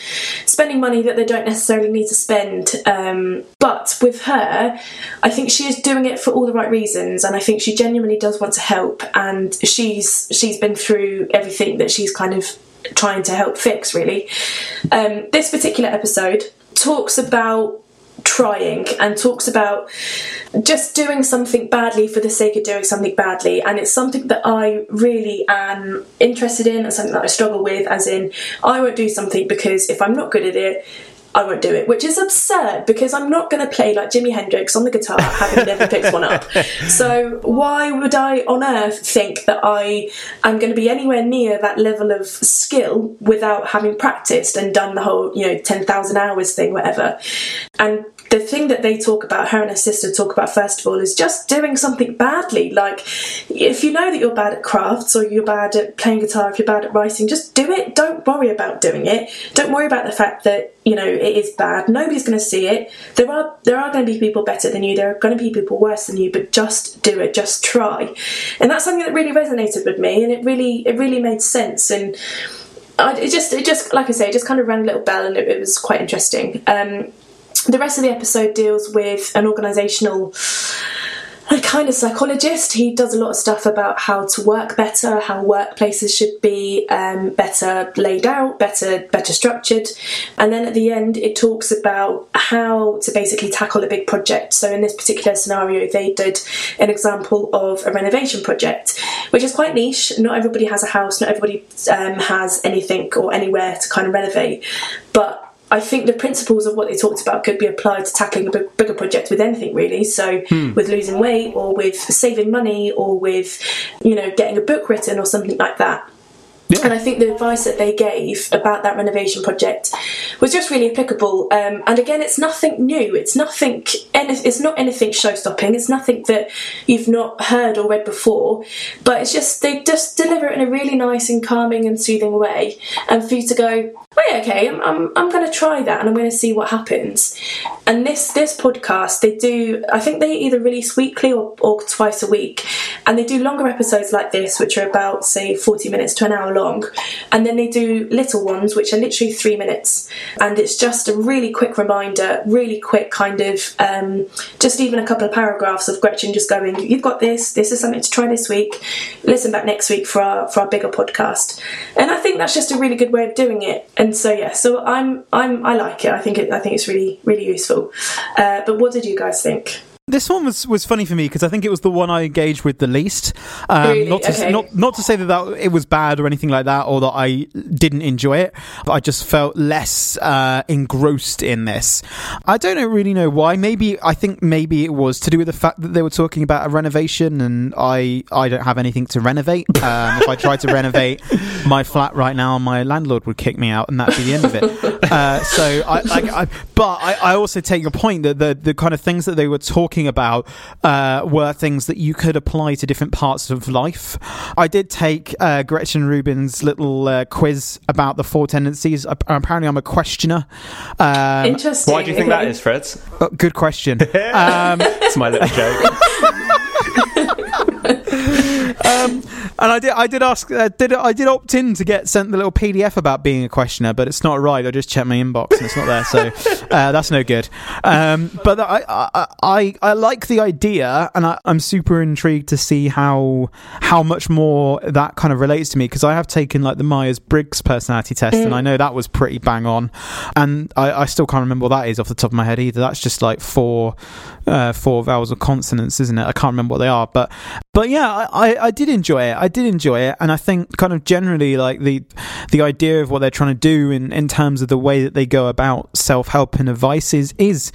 Speaker 4: spending money that they don't necessarily need to spend. Um, but with her, I think she is doing it for all the right reasons and I think she genuinely does want to help and she's she's been through everything that she's kind of trying to help fix really. Um, this particular episode talks about trying and talks about just doing something badly for the sake of doing something badly. And it's something that I really am interested in and something that I struggle with, as in, I won't do something because if I'm not good at it, I won't do it, which is absurd because I'm not going to play like Jimi Hendrix on the guitar having never picked one up. So why would I on earth think that I am going to be anywhere near that level of skill without having practiced and done the whole, you know, 10,000 hours thing, whatever. And the thing that they talk about, her and her sister talk about first of all, is just doing something badly. Like, if you know that you're bad at crafts or you're bad at playing guitar, if you're bad at writing, just do it. Don't worry about doing it. Don't worry about the fact that you know it is bad. Nobody's going to see it. There are there are going to be people better than you. There are going to be people worse than you. But just do it. Just try. And that's something that really resonated with me, and it really it really made sense. And I, it just it just like I say, it just kind of rang a little bell, and it, it was quite interesting. Um, the rest of the episode deals with an organisational a kind of psychologist. He does a lot of stuff about how to work better, how workplaces should be um, better laid out, better better structured, and then at the end it talks about how to basically tackle a big project. So in this particular scenario, they did an example of a renovation project, which is quite niche. Not everybody has a house, not everybody um, has anything or anywhere to kind of renovate, but I think the principles of what they talked about could be applied to tackling a bigger project with anything really. So hmm. with losing weight or with saving money or with, you know, getting a book written or something like that. And I think the advice that they gave about that renovation project was just really applicable. Um, and again, it's nothing new. It's nothing. It's not anything show-stopping. It's nothing that you've not heard or read before. But it's just they just deliver it in a really nice and calming and soothing way, and for you to go, oh, okay, I'm, I'm, I'm going to try that, and I'm going to see what happens. And this this podcast, they do. I think they either release weekly or, or twice a week, and they do longer episodes like this, which are about say 40 minutes to an hour long, and then they do little ones, which are literally three minutes, and it's just a really quick reminder, really quick kind of, um, just even a couple of paragraphs of Gretchen just going, "You've got this. This is something to try this week. Listen back next week for our for our bigger podcast." And I think that's just a really good way of doing it. And so yeah, so I'm I'm I like it. I think it, I think it's really really useful. Uh, but what did you guys think?
Speaker 2: This one was, was funny for me because I think it was the one I engaged with the least. Um,
Speaker 4: Really?
Speaker 2: Not to
Speaker 4: Okay.
Speaker 2: not not to say that, that it was bad or anything like that, or that I didn't enjoy it. But I just felt less uh, engrossed in this. I don't know, really know why. Maybe I think maybe it was to do with the fact that they were talking about a renovation, and I I don't have anything to renovate. Um, if I tried to renovate my flat right now, my landlord would kick me out, and that'd be the end of it. Uh, so I, I, I but I, I also take your point that the the kind of things that they were talking about uh, were things that you could apply to different parts of life. I did take uh, Gretchen Rubin's little uh, quiz about the four tendencies. Ap- Apparently, I'm a questioner. Um,
Speaker 4: Interesting.
Speaker 3: Why do you think that is, Fred?
Speaker 2: oh, good question. Um,
Speaker 3: It's my little joke.
Speaker 2: and I did, I did ask, uh, did I did opt in to get sent the little PDF about being a questioner, but it's not right. I just checked my inbox and it's not there, so uh, that's no good. Um, but I, I, I, I like the idea, and I, I'm super intrigued to see how how much more that kind of relates to me because I have taken like the Myers Briggs personality test, and I know that was pretty bang on, and I, I still can't remember what that is off the top of my head either. That's just like four uh, four vowels or consonants, isn't it? I can't remember what they are, but but yeah, I, I, I did enjoy it. I did enjoy it, and I think kind of generally like the the idea of what they're trying to do in, in terms of the way that they go about self help and advice is is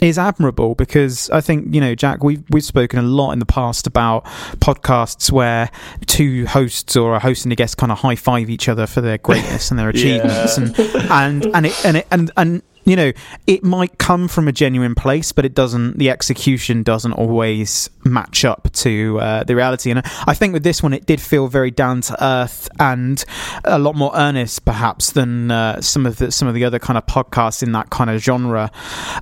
Speaker 2: is admirable because I think you know Jack we've we've spoken a lot in the past about podcasts where two hosts or a host and a guest kind of high five each other for their greatness and their achievements and and and it, and it, and and you know it might come from a genuine place but it doesn't the execution doesn't always match up to uh, the reality. And i think with this one it did feel very down to earth and a lot more earnest perhaps than uh, some of the some of the other kind of podcasts in that kind of genre.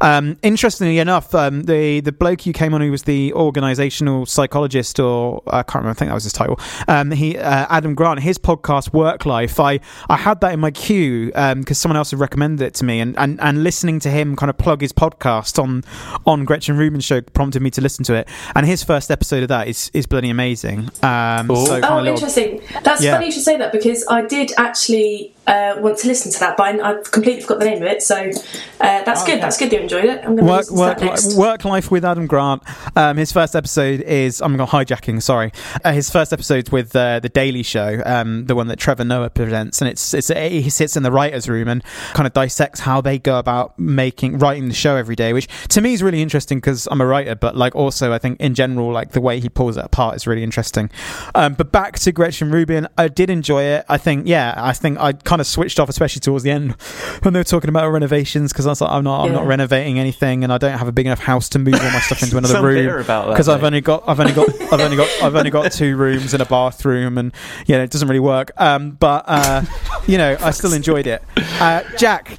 Speaker 2: Um, interestingly enough um, the the bloke who came on who was the organizational psychologist or i can't remember i think that was his title um, he uh, adam grant his podcast work life i i had that in my queue because someone else had recommended it to me. And, and and listening to him kind of plug his podcast on on Gretchen Rubin's show prompted me to listen to it. And his first episode of that is is bloody amazing. Um,
Speaker 3: Cool.
Speaker 2: so
Speaker 4: Oh,
Speaker 2: of little-
Speaker 4: interesting. That's
Speaker 2: Yeah.
Speaker 4: funny you should say that because I did actually uh, want to listen to that, but I, I completely forgot the name of it. So uh, that's good. That's good. You enjoyed it. I'm going
Speaker 2: work,
Speaker 4: to
Speaker 2: work,
Speaker 4: next.
Speaker 2: work life with Adam Grant. Um, his first episode is I'm not hijacking. Sorry, uh, his first episode's with uh, the Daily Show, um, the one that Trevor Noah presents, and it's it's he sits in the writers' room and kind of dissects how they go about making writing the show every day, which to me is really interesting because I'm a writer, but like also I think in general like the way he pulls it apart is really interesting. Um, but back to Gretchen Rubin, I did enjoy it. I think yeah, I think I kind of switched off, especially towards the end when they were talking about renovations because I was like I'm not I'm not renovating anything and I don't have a big enough house to move all my stuff into another room
Speaker 3: bitter about that,
Speaker 2: because I've only got I've only got I've only got I've only got two rooms and a bathroom and you know it doesn't really work. Um, but uh, you know I still enjoyed it. Uh, Jack,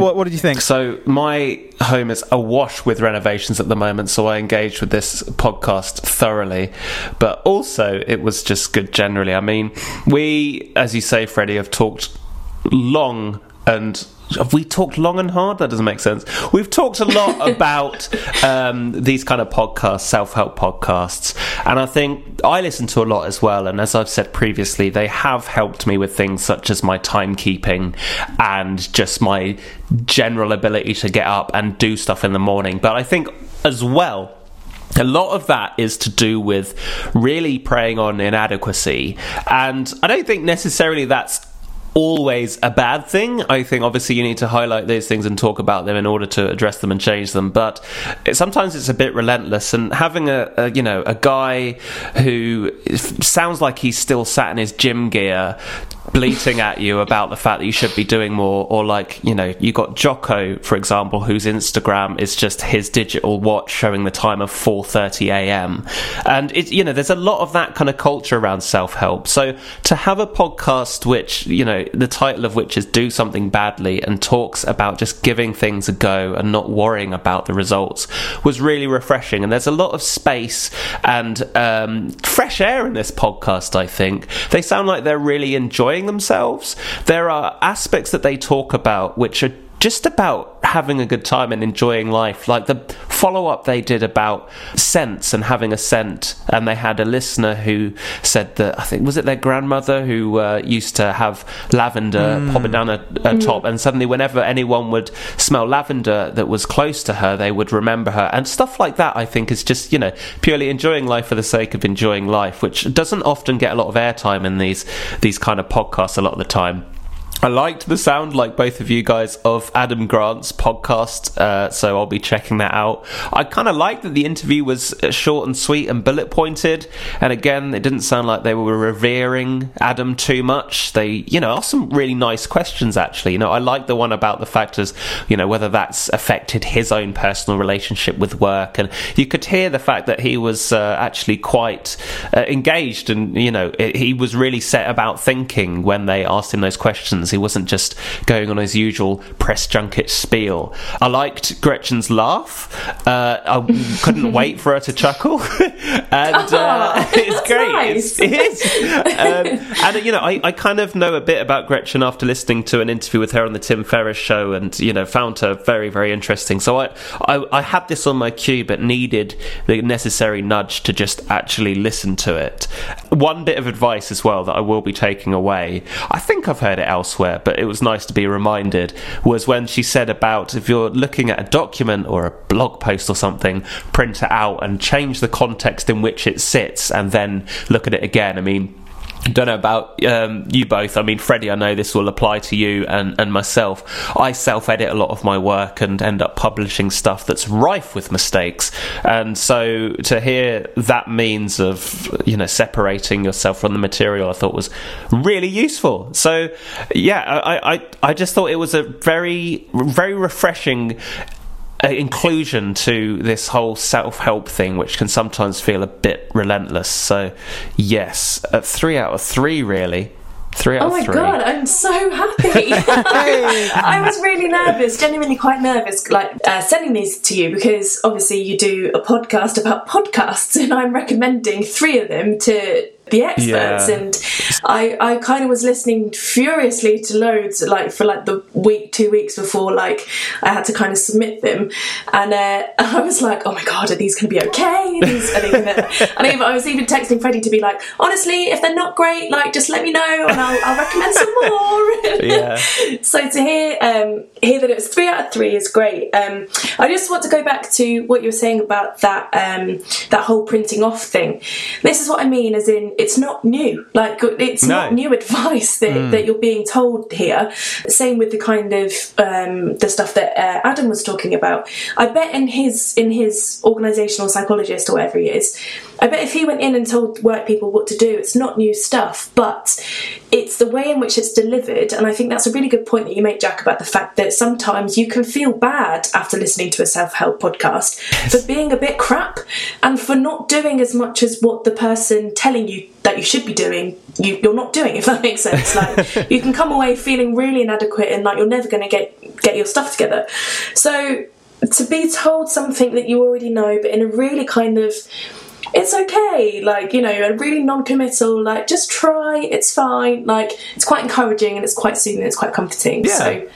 Speaker 2: what what did you think?
Speaker 3: So my home is awash with renovations at the moment, so I engaged with this podcast thoroughly. But also, it was just good generally. I mean, we, as you say, Freddie, have talked long and. Have we talked long and hard? That doesn't make sense. We've talked a lot about um, these kind of podcasts, self help podcasts, and I think I listen to a lot as well. And as I've said previously, they have helped me with things such as my timekeeping and just my general ability to get up and do stuff in the morning. But I think as well, a lot of that is to do with really preying on inadequacy. And I don't think necessarily that's always a bad thing. I think obviously you need to highlight those things and talk about them in order to address them and change them. But it, sometimes it's a bit relentless. And having a, a you know a guy who sounds like he's still sat in his gym gear. Bleating at you about the fact that you should be doing more, or like you know, you got Jocko, for example, whose Instagram is just his digital watch showing the time of 4:30 a.m. And it, you know, there's a lot of that kind of culture around self-help. So to have a podcast which you know the title of which is "Do Something Badly" and talks about just giving things a go and not worrying about the results was really refreshing. And there's a lot of space and um, fresh air in this podcast. I think they sound like they're really enjoying themselves. There are aspects that they talk about which are just about having a good time and enjoying life. Like the follow up they did about scents and having a scent, and they had a listener who said that I think was it their grandmother who uh, used to have lavender pop it down a, a top, and suddenly whenever anyone would smell lavender that was close to her, they would remember her, and stuff like that. I think is just you know purely enjoying life for the sake of enjoying life, which doesn't often get a lot of airtime in these these kind of podcasts a lot of the time. I liked the sound, like both of you guys, of Adam Grant's podcast, uh, so I'll be checking that out. I kind of liked that the interview was uh, short and sweet and bullet pointed, and again, it didn't sound like they were revering Adam too much. They, you know, asked some really nice questions actually. You know, I like the one about the factors, you know, whether that's affected his own personal relationship with work, and you could hear the fact that he was uh, actually quite uh, engaged, and you know, it, he was really set about thinking when they asked him those questions. He wasn't just going on his usual press junket spiel. I liked Gretchen's laugh. Uh, I couldn't wait for her to chuckle, and uh,
Speaker 4: Oh,
Speaker 3: it's great.
Speaker 4: nice.
Speaker 3: It's, it is, um, and you know, I, I kind of know a bit about Gretchen after listening to an interview with her on the Tim Ferriss show, and you know, found her very, very interesting. So I, I, I had this on my queue, but needed the necessary nudge to just actually listen to it. One bit of advice as well that I will be taking away. I think I've heard it elsewhere, but it was nice to be reminded. Was when she said about if you're looking at a document or a blog post or something, print it out and change the context in which it sits, and then look at it again. I mean. Don't know about um, you both. I mean, Freddie, I know this will apply to you and, and myself. I self edit a lot of my work and end up publishing stuff that's rife with mistakes. And so to hear that means of, you know, separating yourself from the material, I thought was really useful. So, yeah, I, I, I just thought it was a very, very refreshing inclusion to this whole self-help thing which can sometimes feel a bit relentless. So yes three out of three really. Three out
Speaker 4: Oh my
Speaker 3: three.
Speaker 4: God, I'm so happy. I was really nervous, genuinely quite nervous, like uh, sending these to you because obviously you do a podcast about podcasts, and I'm recommending three of them to the experts.
Speaker 3: Yeah.
Speaker 4: And I, I kind of was listening furiously to loads, like for like the week, two weeks before, like I had to kind of submit them, and uh, I was like, oh my god, are these going to be okay? These, are they gonna... and even, I was even texting Freddie to be like, honestly, if they're not great, like just let me know and I'll, I'll recommend some more.
Speaker 3: Yeah.
Speaker 4: so to hear um, hear that it was three out of three is great. Um, I just want to go back to what you were saying about that um, that whole printing off thing. This is what I mean, as in it's not new. Like it's
Speaker 3: No.
Speaker 4: not new advice that, that you're being told here. Same with the kind of um, the stuff that uh, Adam was talking about. I bet in his in his organisational psychologist or whatever he is, I bet if he went in and told work people what to do, it's not new stuff, but it's the way in which it's delivered. And I think that's a really good point that you make, Jack, about the fact that sometimes you can feel bad after listening to a self help podcast for being a bit crap and for not doing as much as what the person telling you that you should be doing you, you're not doing if that makes sense like you can come away feeling really inadequate and like you're never going to get get your stuff together so to be told something that you already know but in a really kind of it's okay like you know a really non-committal like just try it's fine like it's quite encouraging and it's quite soothing it's quite comforting
Speaker 3: Yeah.
Speaker 4: so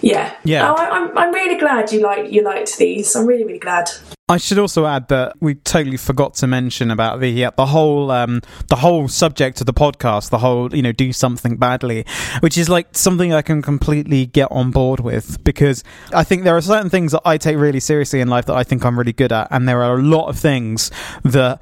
Speaker 4: yeah
Speaker 2: Yeah.
Speaker 4: Oh, I, I'm, I'm really glad you like you liked these i'm really really glad
Speaker 2: I should also add that we totally forgot to mention about the uh, the whole um, the whole subject of the podcast, the whole you know do something badly, which is like something I can completely get on board with because I think there are certain things that I take really seriously in life that I think I'm really good at, and there are a lot of things that.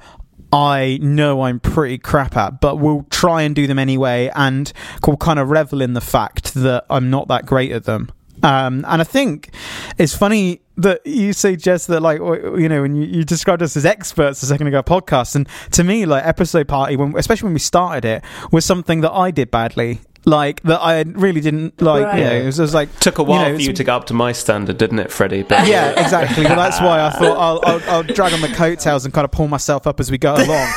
Speaker 2: I know I'm pretty crap at, but we'll try and do them anyway, and we'll kind of revel in the fact that I'm not that great at them. Um, and I think it's funny that you say, Jess, that like you know, when you, you described us as experts a second ago, podcast, and to me, like episode party, when especially when we started it, was something that I did badly. Like that, I really didn't like. You know, it was, it was like
Speaker 3: Took a while
Speaker 2: know,
Speaker 3: for you to go up to my standard, didn't it, Freddie? But
Speaker 2: yeah, exactly. Well, that's why I thought I'll, I'll, I'll drag on the coattails and kind of pull myself up as we go along.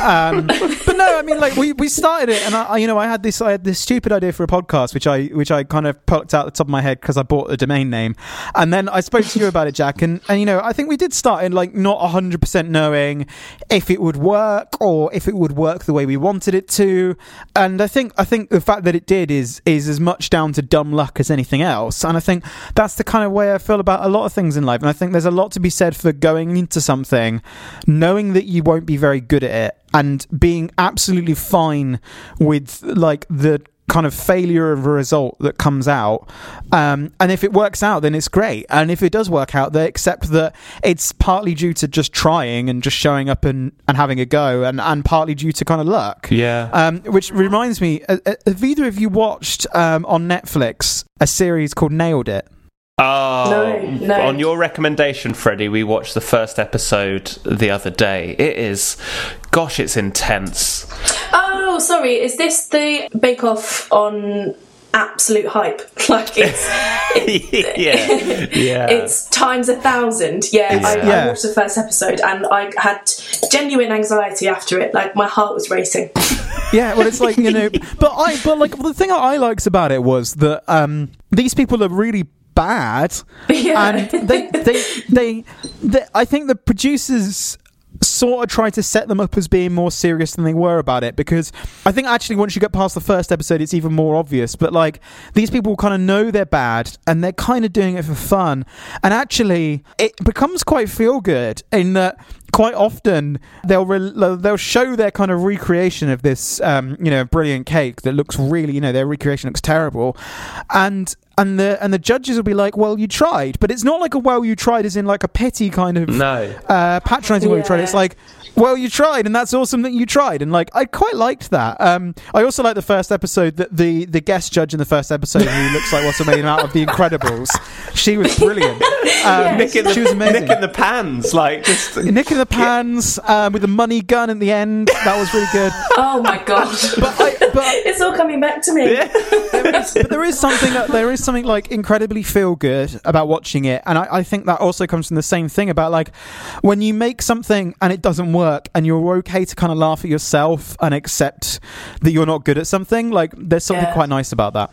Speaker 2: Um, but no, I mean, like we, we started it, and I, I- you know, I had this I had this stupid idea for a podcast, which I which I kind of plucked out the top of my head because I bought the domain name, and then I spoke to you about it, Jack, and and you know, I think we did start in like not hundred percent knowing if it would work or if it would work the way we wanted it to, and I think I think the fact that it did is is as much down to dumb luck as anything else, and I think that's the kind of way I feel about a lot of things in life, and I think there's a lot to be said for going into something knowing that you won't be very good at it and being absolutely fine with like the kind of failure of a result that comes out um, and if it works out then it's great. And if it does work out they accept that it's partly due to just trying and just showing up and, and having a go and, and partly due to kind of luck.
Speaker 3: Yeah.
Speaker 2: um, which reminds me uh, uh, have either of you watched um, on netflix a series called nailed it
Speaker 3: Oh,
Speaker 4: No, no.
Speaker 3: on your recommendation, Freddie, we watched the first episode the other day. It is, gosh, it's intense.
Speaker 4: Oh, sorry. Is this the Bake Off on absolute hype? Like it's
Speaker 3: yeah, yeah.
Speaker 4: it's times a thousand. Yeah, I,
Speaker 2: Yeah.
Speaker 4: I watched the first episode and I had genuine anxiety after it. Like my heart was racing.
Speaker 2: Yeah, well, it's like you know, but I, but like the thing I liked about it was that um, these people are really bad,
Speaker 4: Yeah.
Speaker 2: and they, they, they, they, I think the producers sort of tried to set them up as being more serious than they were about it because I think actually once you get past the first episode it's even more obvious. But like these people kind of know they're bad and they're kind of doing it for fun. And actually it becomes quite feel good in that quite often they'll re- they'll show their kind of recreation of this um, you know brilliant cake that looks really you know their recreation looks terrible. And and the and the judges will be like well you tried but it's not like a well you tried as in like a petty kind of
Speaker 3: no.
Speaker 2: uh, patronizing way you tried. It's like, well, you tried, and that's awesome that you tried. And like, I quite liked that. Um, I also like the first episode that the the guest judge in the first episode who looks like what's her name out of The Incredibles. She was brilliant. Um,
Speaker 3: Nick in the,
Speaker 2: she was amazing.
Speaker 3: Nick in the pans, like just.
Speaker 2: Nick in the pans um, with the money gun at the end. That was really good.
Speaker 4: Oh my gosh!
Speaker 2: But I, but
Speaker 4: it's all coming back to me.
Speaker 2: but there is something there is something like incredibly feel good about watching it and I, I think that also comes from the same thing about like when you make something and it doesn't work and you're okay to kind of laugh at yourself and accept that you're not good at something like there's something
Speaker 4: Yeah.
Speaker 2: quite nice about that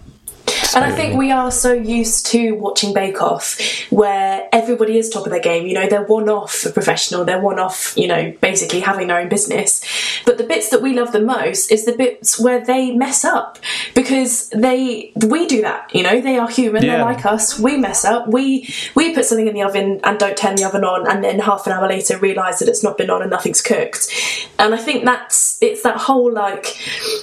Speaker 4: And I think we are so used to watching Bake Off where everybody is top of their game. You know, they're one off a professional, they're one off, you know, basically having their own business. But the bits that we love the most is the bits where they mess up because they we do that, you know, they are human,
Speaker 3: Yeah.
Speaker 4: they're like us, we mess up, we we put something in the oven and don't turn the oven on and then half an hour later realise that it's not been on and nothing's cooked. And I think that's it's that whole like,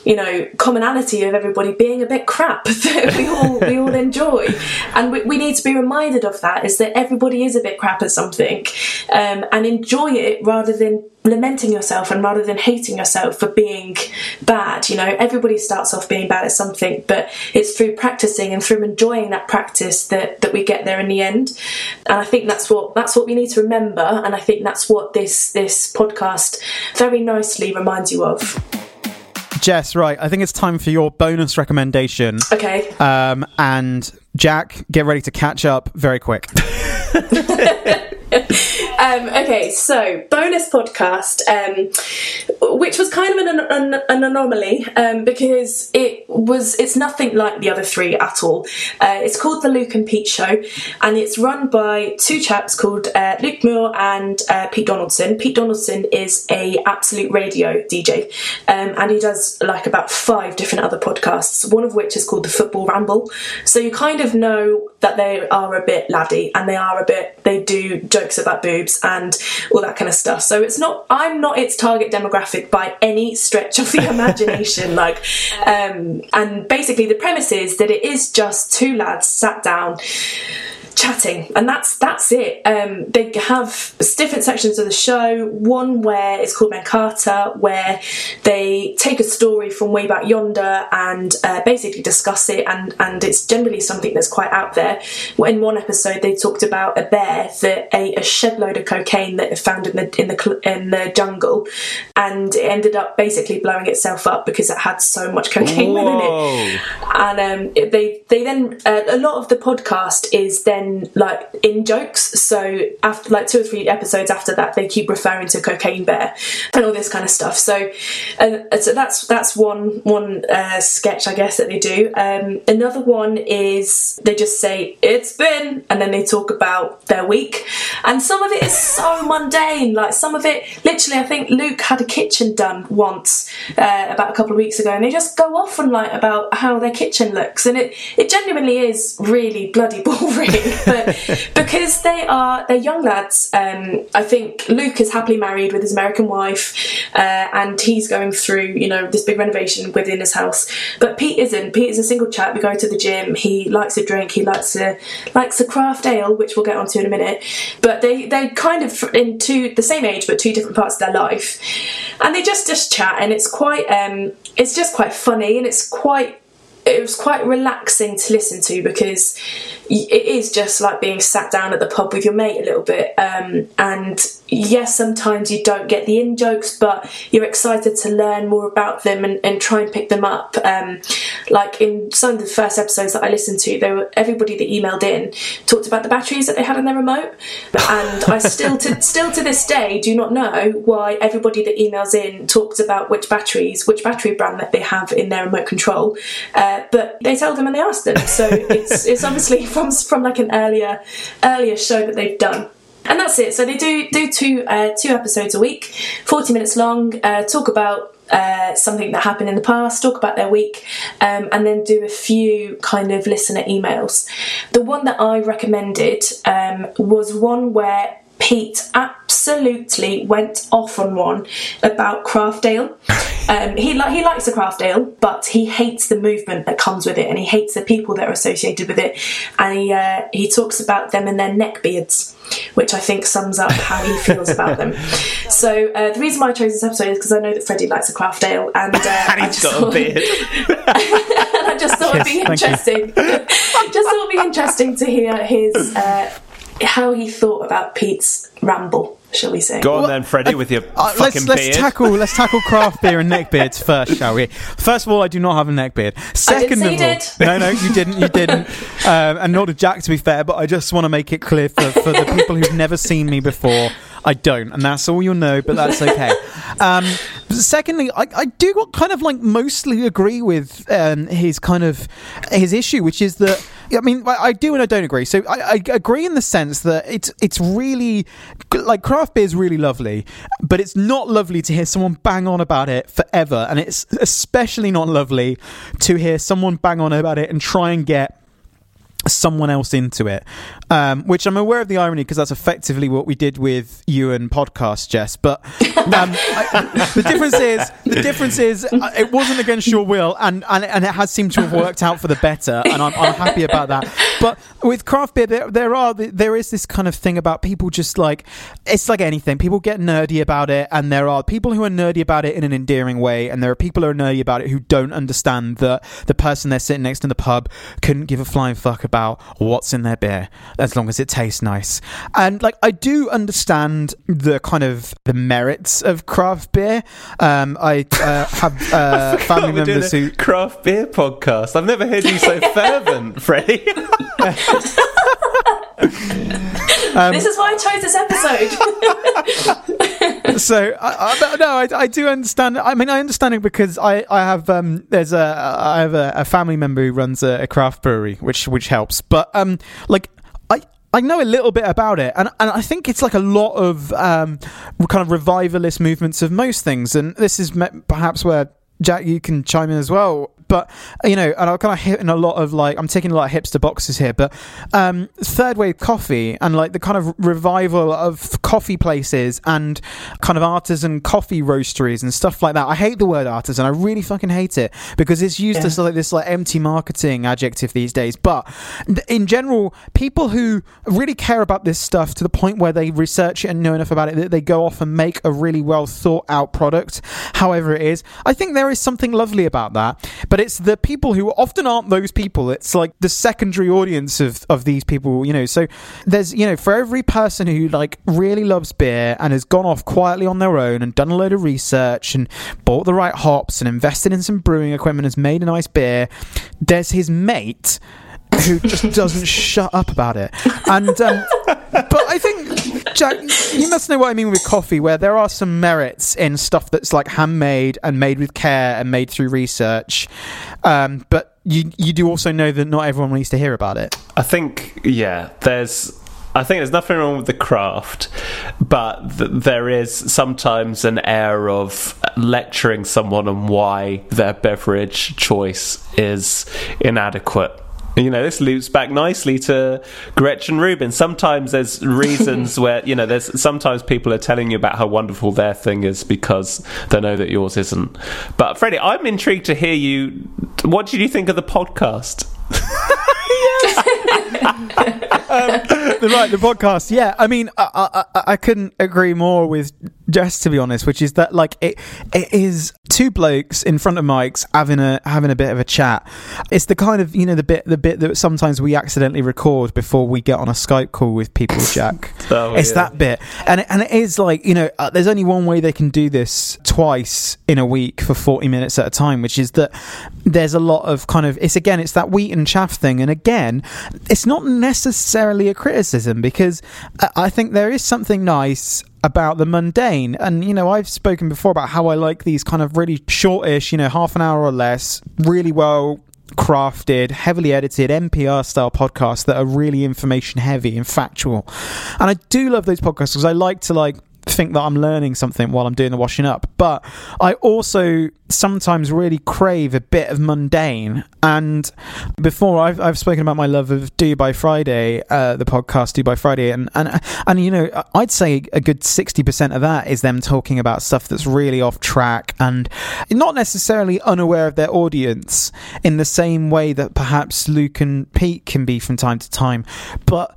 Speaker 4: you know, commonality of everybody being a bit crap that we all we all enjoy. And we, we need to be reminded of that is that everybody is a bit crap at something um, and enjoy it rather than lamenting yourself and rather than hating yourself for being bad you know? Everybody starts off being bad at something but it's through practicing and through enjoying that practice that that we get there in the end. And i think that's what that's what we need to remember and i think that's what this this podcast very nicely reminds you of
Speaker 2: Jess, right. I think it's time for your bonus recommendation.
Speaker 4: okay
Speaker 2: Um, and Jack, get ready to catch up very quick.
Speaker 4: Um, okay, so bonus podcast, um, which was kind of an, an, an anomaly um, because it was it's nothing like the other three at all. Uh, it's called the Luke and Pete Show, and it's run by two chaps called uh, Luke Moore and uh, Pete Donaldson. Pete Donaldson is a absolute radio DJ, um, and he does like about five different other podcasts. One of which is called the Football Ramble. So you kind of know that they are a bit laddie and they are a bit they do jokes about boobs and all that kind of stuff. So it's not i'm not its target demographic by any stretch of the imagination like um and basically the premise is that it is just two lads sat down chatting and that's that's it. Um, they have different sections of the show. One where it's called Carter where they take a story from way back yonder and uh, basically discuss it and and it's generally something that's quite out there. In one episode they talked about a bear that ate a shed load of cocaine that it found in the in the in the jungle and it ended up basically blowing itself up because it had so much cocaine in it. And um, they they then uh, a lot of the podcast is then like in jokes. So after like two or three episodes after that, they keep referring to Cocaine Bear and all this kind of stuff. So, uh, so that's that's one one uh, sketch I guess that they do. Um, another one is they just say it's been, and then they talk about their week, and some of it is so mundane. Like some of it, literally, I think Luke had a kitchen done once uh, about a couple of weeks ago, and they just go off and like about how their kitchen looks, and it it genuinely is really bloody boring. but because they are they're young lads, um, I think Luke is happily married with his American wife, uh, and he's going through you know this big renovation within his house. But Pete isn't. Pete is a single chap. We go to the gym. He likes a drink. He likes a likes a craft ale, which we'll get onto in a minute. But they they kind of in two the same age, but two different parts of their life, and they just just chat, and it's quite um, it's just quite funny, and it's quite it was quite relaxing to listen to because it is just like being sat down at the pub with your mate a little bit. Um, and yes, sometimes you don't get the in jokes, but you're excited to learn more about them and, and try and pick them up. Um, like in some of the first episodes that I listened to, there were everybody that emailed in talked about the batteries that they had in their remote, and I still to still to this day do not know why everybody that emails in talks about which batteries, which battery brand that they have in their remote control. Uh, but they tell them and they ask them, so it's it's obviously from from like an earlier earlier show that they've done. And that's it. So they do do two uh, two episodes a week, forty minutes long. Uh, talk about uh, something that happened in the past, talk about their week, um, and then do a few kind of listener emails. The one that I recommended um, was one where Pete absolutely went off on one about craft ale. Um, he li- he likes the craft ale, but he hates the movement that comes with it, and he hates the people that are associated with it. And he uh, he talks about them and their neck beards, which I think sums up how he feels about them. So uh, the reason why I chose this episode is because I know that Freddie likes a craft ale, and, uh,
Speaker 3: And
Speaker 4: I just
Speaker 3: got a
Speaker 4: thought-
Speaker 3: beard.
Speaker 4: I just thought it'd be
Speaker 2: Yes, thank you.
Speaker 4: interesting. just thought it'd be interesting to hear his uh, how he thought about Pete's ramble, shall we say?
Speaker 3: Go on then, Freddie, with your
Speaker 2: Uh,
Speaker 3: fucking
Speaker 2: let's let's
Speaker 3: beard.
Speaker 2: tackle let's tackle craft beer and neckbeards first, shall we? First of all, I do not have a neck beard. Second
Speaker 4: say
Speaker 2: of
Speaker 4: you
Speaker 2: all,
Speaker 4: did.
Speaker 2: no, no, you didn't, you didn't, um, and not a Jack, to be fair. But I just want to make it clear for, for the people who've never seen me before. I don't, and that's all you'll know, but that's okay. Um, Secondly, I, I do kind of like mostly agree with um, his kind of his issue, which is that I mean I, do and I don't agree. So I, I agree in the sense that it's it's really like craft beer is really lovely, but it's not lovely to hear someone bang on about it forever, and it's especially not lovely to hear someone bang on about it and try and get someone else into it um, which i'm aware of the irony because that's effectively what we did with you and podcast jess but um, I, the difference is the difference is uh, it wasn't against your will and, and and it has seemed to have worked out for the better and i'm, I'm happy about that. But with craft beer there, there are there is this kind of thing about people just like it's like anything people get nerdy about it and there are people who are nerdy about it in an endearing way and there are people who are nerdy about it who don't understand that the person they're sitting next to in the pub couldn't give a flying fuck about what's in their beer as long as it tastes nice and like i do understand the kind of the merits of craft beer um i uh, have uh, family
Speaker 3: We're doing
Speaker 2: members who
Speaker 3: craft beer podcast. I've never heard you so fervent, Freddie.
Speaker 4: this is why I chose this episode.
Speaker 2: so I, I, no, I, I do understand. I mean, I understand it because I, I have um, there's a I have a, a family member who runs a, a craft brewery, which which helps. But um, like I. I know a little bit about it, and, and I think it's like a lot of um, kind of revivalist movements of most things, and this is me- perhaps where Jack you can chime in as well. But you know, and I'm kind of hitting a lot of like I'm taking a lot of hipster boxes here. But um, third wave coffee and like the kind of revival of coffee places and kind of artisan coffee roasteries and stuff like that. I hate the word artisan. I really fucking hate it because it's used as like this like empty marketing adjective these days. But in general, people who really care about this stuff to the point where they research it and know enough about it that they go off and make a really well thought out product, however it is. I think there is something lovely about that. But it's the people who often aren't those people. It's like the secondary audience of, of these people, you know. So there's, you know, for every person who like really loves beer and has gone off quietly on their own and done a load of research and bought the right hops and invested in some brewing equipment, and has made a nice beer, there's his mate who just doesn't shut up about it. And um, but I think Jack, you must know what I mean with coffee, where there are some merits in stuff that's like handmade and made with care and made through research. Um, but you you do also know that not everyone needs to hear about it.
Speaker 3: I think, yeah, there's. I think there's nothing wrong with the craft, but th- there is sometimes an air of lecturing someone on why their beverage choice is inadequate. You know, this loops back nicely to Gretchen Rubin. Sometimes there's reasons where, you know, there's sometimes people are telling you about how wonderful their thing is because they know that yours isn't. But Freddie, I'm intrigued to hear you. What did you think of the podcast?
Speaker 2: Um, the right the podcast yeah i mean I, I i couldn't agree more with jess to be honest which is that like it it is two blokes in front of mics having a having a bit of a chat. It's the kind of you know the bit the bit that sometimes we accidentally record before we get on a skype call with people jack.
Speaker 3: Oh,
Speaker 2: it's
Speaker 3: yeah.
Speaker 2: that bit. And it, and it is like you know uh, there's only one way they can do this twice in a week for 40 minutes at a time which is that there's a lot of kind of it's again it's that wheat and chaff thing. And again it's not necessarily a criticism because I- I think there is something nice about the mundane and you know I've spoken before about how I like these kind of really shortish you know half an hour or less really well crafted, heavily edited NPR style podcasts that are really information heavy and factual. And I do love those podcasts because I like to like think that I'm learning something while I'm doing the washing up. But I also sometimes really crave a bit of mundane. And before I've, I've spoken about my love of Do by Friday, uh, the podcast Do by Friday, and and and you know I'd say a good sixty percent of that is them talking about stuff that's really off track and not necessarily unaware of their audience in the same way that perhaps Luke and Pete can be from time to time, but.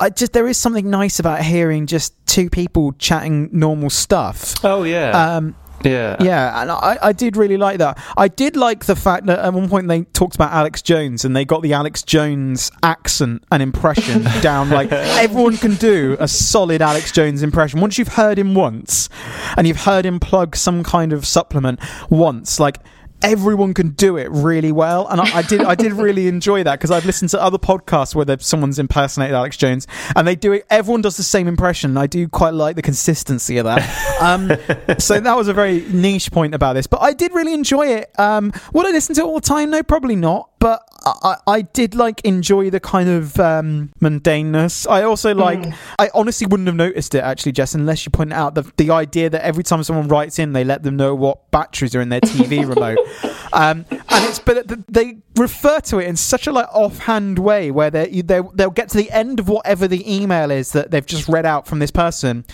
Speaker 2: I just there is something nice about hearing just two people chatting normal stuff.
Speaker 3: Oh yeah,
Speaker 2: Um,
Speaker 3: yeah,
Speaker 2: yeah, and I, I did really like that. I did like the fact that at one point they talked about Alex Jones and they got the Alex Jones accent and impression down. Like everyone can do a solid Alex Jones impression. Once you've heard him once and you've heard him plug some kind of supplement once, like everyone can do it really well, and I, I did I did really enjoy that because I've listened to other podcasts where someone's impersonated Alex Jones, and they do it. Everyone does the same impression. I do quite like the consistency of that. Um, so that was a very niche point about this, but I did really enjoy it. Um, would I listen to it all the time? No, probably not. But I, I did like enjoy the kind of um, mundaneness. I also like. I honestly wouldn't have noticed it actually, Jess, unless you point out the the idea that every time someone writes in, they let them know what batteries are in their TV remote. Um, and it's but th- they refer to it in such a like offhand way where they they they'll get to the end of whatever the email is that they've just read out from this person,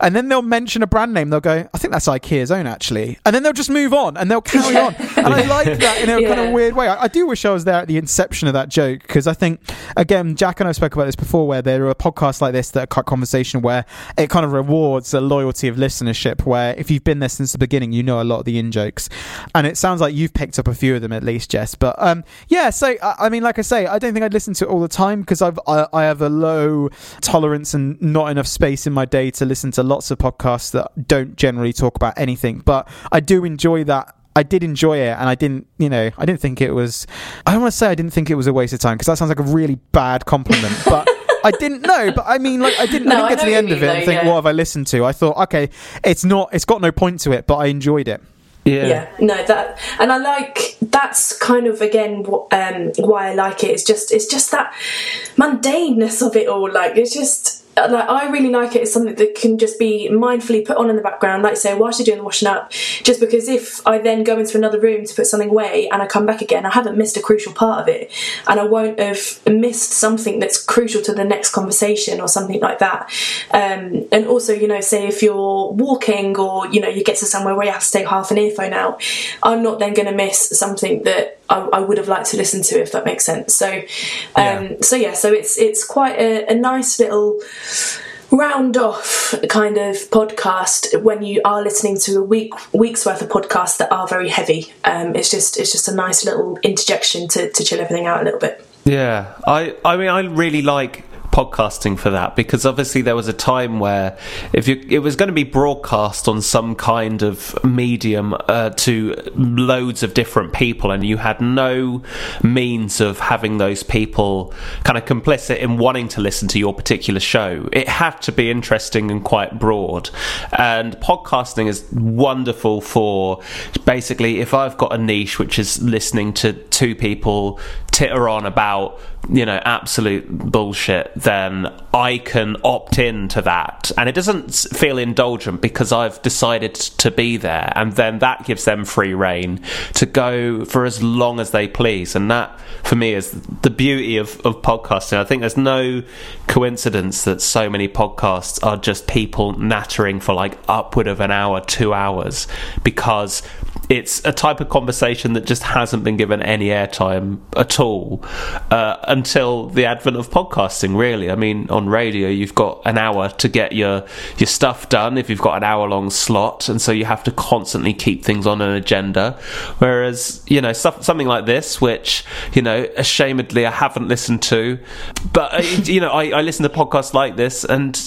Speaker 2: and then they'll mention a brand name. They'll go, "I think that's IKEA's own actually," and then they'll just move on and they'll carry on. And I like that in a kind of weird way. I, I do wish I was there the inception of that joke because I think again, Jack and I spoke about this before, where there are podcasts like this that are cut conversation where it kind of rewards the loyalty of listenership. Where if you've been there since the beginning, you know a lot of the in jokes, and it sounds like you've picked up a few of them at least, Jess. But um, yeah, so I, I mean, like I say, I don't think I'd listen to it all the time because I've I, I have a low tolerance and not enough space in my day to listen to lots of podcasts that don't generally talk about anything. But I do enjoy that I did enjoy it, and I didn't, you know, I didn't think it was. I don't want to say I didn't think it was a waste of time because that sounds like a really bad compliment, but. I didn't know, but I mean, like, I didn't, I didn't
Speaker 4: I
Speaker 2: get to the end of it
Speaker 4: mean,
Speaker 2: and think,
Speaker 4: yeah.
Speaker 2: what have I listened to? I thought, okay, it's not, it's got no point to it, but I enjoyed it.
Speaker 4: Yeah. yeah no that and i like that's kind of again um why i like it. it is just it's just that mundaneness of it all like it's just like I really like it It's something that can just be mindfully put on in the background, like say whilst you're doing the washing up. Just because if I then go into another room to put something away and I come back again, I haven't missed a crucial part of it, and I won't have missed something that's crucial to the next conversation or something like that. Um, and also, you know, say if you're walking or you know you get to somewhere where you have to take half an earphone out, I'm not then going to miss something that I, I would have liked to listen to if that makes sense. So, um,
Speaker 2: Yeah.
Speaker 4: so yeah, so it's it's quite a, a nice little round off kind of podcast when you are listening to a week week's worth of podcasts that are very heavy. Um, it's just it's just a nice little interjection to, to chill everything out a little bit.
Speaker 3: Yeah, I I mean I really like podcasting for that because obviously there was a time where if you it was going to be broadcast on some kind of medium uh, to loads of different people and you had no means of having those people kind of complicit in wanting to listen to your particular show. It had to be interesting and quite broad. And podcasting is wonderful for basically if I've got a niche which is listening to two people titter on about you know absolute bullshit then i can opt in to that. And it doesn't feel indulgent because i've decided to be there. And then that gives them free reign to go for as long as they please. And that for me is the beauty of, of podcasting. I think there's no coincidence that so many podcasts are just people nattering for like upward of an hour two hours because it's a type of conversation that just hasn't been given any airtime at all uh, until the advent of podcasting. Really, I mean, on radio you've got an hour to get your your stuff done if you've got an hour long slot, and so you have to constantly keep things on an agenda. Whereas you know stuff something like this, which you know ashamedly I haven't listened to, but uh, you know I, I listen to podcasts like this, and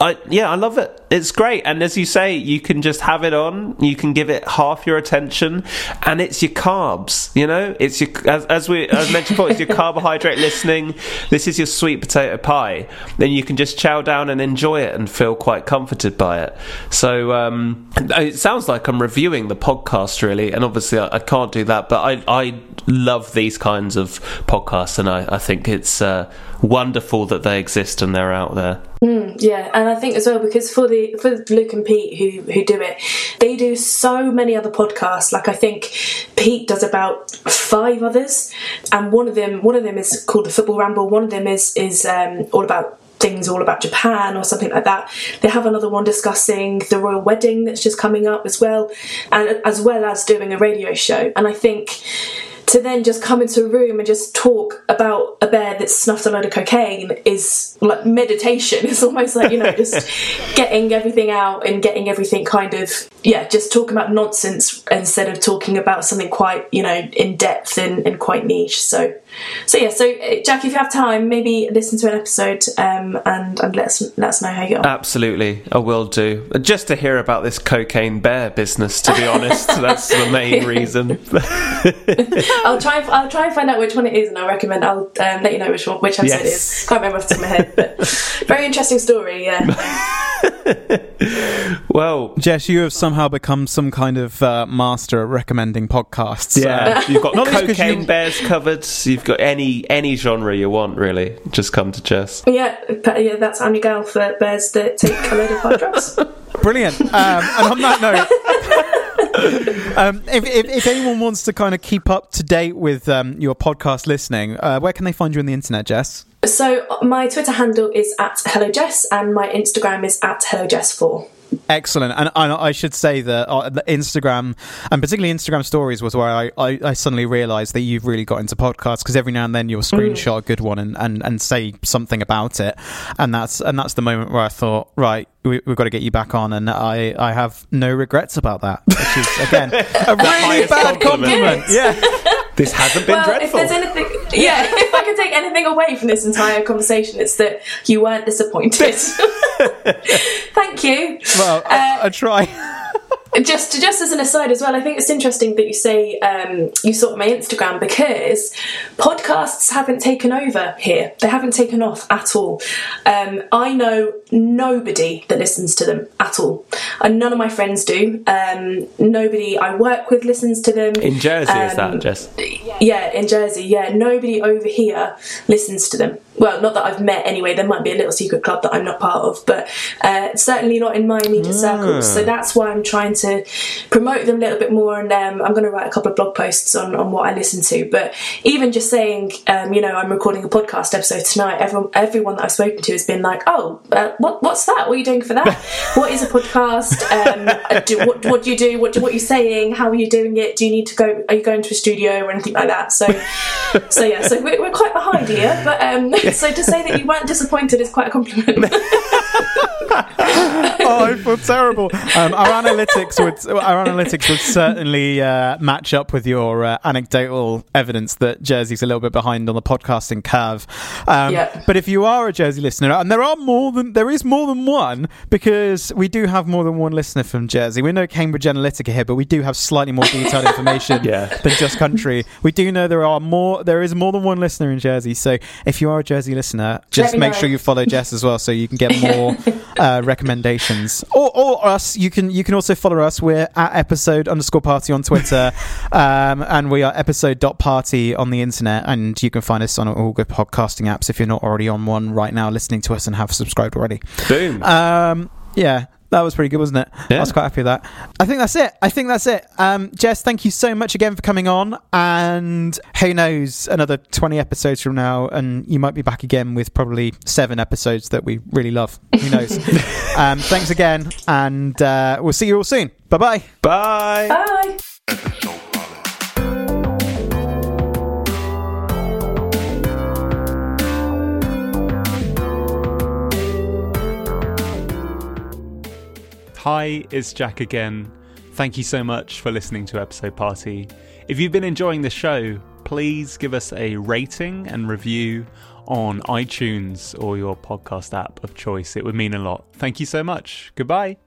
Speaker 3: I yeah I love it. It's great, and as you say, you can just have it on. You can give it half your attention, and it's your carbs. You know, it's your as, as we as mentioned before, it's your carbohydrate listening. This is your sweet potato pie. Then you can just chow down and enjoy it and feel quite comforted by it. So um, it sounds like I'm reviewing the podcast really, and obviously I, I can't do that, but I I love these kinds of podcasts, and I, I think it's uh, wonderful that they exist and they're out there.
Speaker 4: Yeah, and I think as well because for the for Luke and Pete who who do it, they do so many other podcasts. Like I think Pete does about five others, and one of them one of them is called the Football Ramble. One of them is is um, all about things all about Japan or something like that. They have another one discussing the royal wedding that's just coming up as well, and as well as doing a radio show. And I think to then just come into a room and just talk about a bear that snuffed a load of cocaine is like meditation. It's almost like, you know, just getting everything out and getting everything kind of, yeah, just talking about nonsense instead of talking about something quite, you know, in depth and, and quite niche. So, so yeah, so uh, Jack, if you have time, maybe listen to an episode um, and and let us let us know how you get on.
Speaker 3: Absolutely, I will do. Just to hear about this cocaine bear business, to be honest, that's the main reason.
Speaker 4: I'll try and I'll try and find out which one it is, and I'll recommend. I'll um, let you know which one which episode it
Speaker 3: Yes.
Speaker 4: is. Can't remember off the top of my head, but very interesting story. Yeah.
Speaker 3: well,
Speaker 2: Jess, you have somehow become some kind of uh, master at recommending podcasts.
Speaker 3: yeah,
Speaker 2: Uh,
Speaker 3: you've got
Speaker 2: Not least 'cause
Speaker 3: cocaine
Speaker 2: you-
Speaker 3: bears covered. You've got any any genre you want, really. Just come to Jess.
Speaker 4: Yeah, yeah, that's I'm your girl for bears that take a load of hard drugs.
Speaker 2: Brilliant. Um, and on that note, um, if, if, if anyone wants to kind of keep up to date with um, your podcast listening, uh, where can they find you on the internet, Jess?
Speaker 4: So my Twitter handle is at Hello Jess, and my Instagram is at Hello Jess Four.
Speaker 2: Excellent, and, and I should say that uh, the Instagram, and particularly Instagram stories, was where I, I, I suddenly realised that you've really got into podcasts because every now and then you'll screenshot a good one and, and, and say something about it, and that's and that's the moment where I thought, right, we, we've got to get you back on, and I, I have no regrets about that, which is again a really bad
Speaker 3: compliment.
Speaker 2: compliment. Yeah.
Speaker 3: This hasn't been
Speaker 4: Well,
Speaker 3: dreadful.
Speaker 4: if there's anything, yeah, if I can take anything away from this entire conversation, it's that you weren't disappointed. Thank you.
Speaker 2: Well, I, uh, I try.
Speaker 4: Just just as an aside as well, I think it's interesting that you say um, you saw my Instagram because podcasts haven't taken over here. They haven't taken off at all. Um, I know nobody that listens to them at all, and none of my friends do. Um, nobody I work with listens to them.
Speaker 3: In Jersey, is
Speaker 4: Um,
Speaker 3: that Jess?
Speaker 4: Yeah, in Jersey, yeah. Nobody over here listens to them. Well, not that I've met anyway. There might be a little secret club that I'm not part of, but uh, certainly not in my immediate circles. So that's why I'm trying to promote them a little bit more. And um, I'm going to write a couple of blog posts on, on what I listen to. But even just saying, um, you know, I'm recording a podcast episode tonight, everyone, everyone that I've spoken to has been like, oh, uh, what, what's that? What are you doing for that? what is a podcast? Um, do, what, what do you do? What, do, what are you saying? How are you doing it? Do you need to go? Are you going to a studio or anything like that? So, so yeah, so we're, we're quite behind here. But um, so to say that you weren't disappointed is quite a compliment.
Speaker 2: oh, I feel terrible. Um, our analytics would our analytics would certainly uh, match up with your uh, anecdotal evidence that Jersey's a little bit behind on the podcasting curve. Um,
Speaker 4: Yeah.
Speaker 2: But if you are a Jersey listener, and there are more than there is more than one because we do have more than one listener from Jersey. We know Cambridge Analytica here, but we do have slightly more detailed information
Speaker 3: Yeah.
Speaker 2: than just country. We do know there are more. There is more than one listener in Jersey. So if you are a Jersey listener, just make
Speaker 4: know.
Speaker 2: sure you follow Jess as well, so you can get more uh, recommendations. Or, or us, you can you can also follow us. We're at episode underscore party on Twitter, um, and we are episode dot party on the internet. And you can find us on all good podcasting apps if you're not already on one right now, listening to us and have subscribed already.
Speaker 3: Boom.
Speaker 2: Um, yeah. That was pretty good, wasn't it?
Speaker 3: Yeah.
Speaker 2: I was quite happy with that. I think that's it. I think that's it. Um, Jess, thank you so much again for coming on. And who knows, another 20 episodes from now, and you might be back again with probably seven episodes that we really love. Who knows? um, thanks again, and uh, we'll see you all soon. Bye bye
Speaker 3: bye.
Speaker 4: Bye.
Speaker 5: Hi, it's Jack again. Thank you so much for listening to Episode Party. If you've been enjoying the show, please give us a rating and review on iTunes or your podcast app of choice. It would mean a lot. Thank you so much. Goodbye.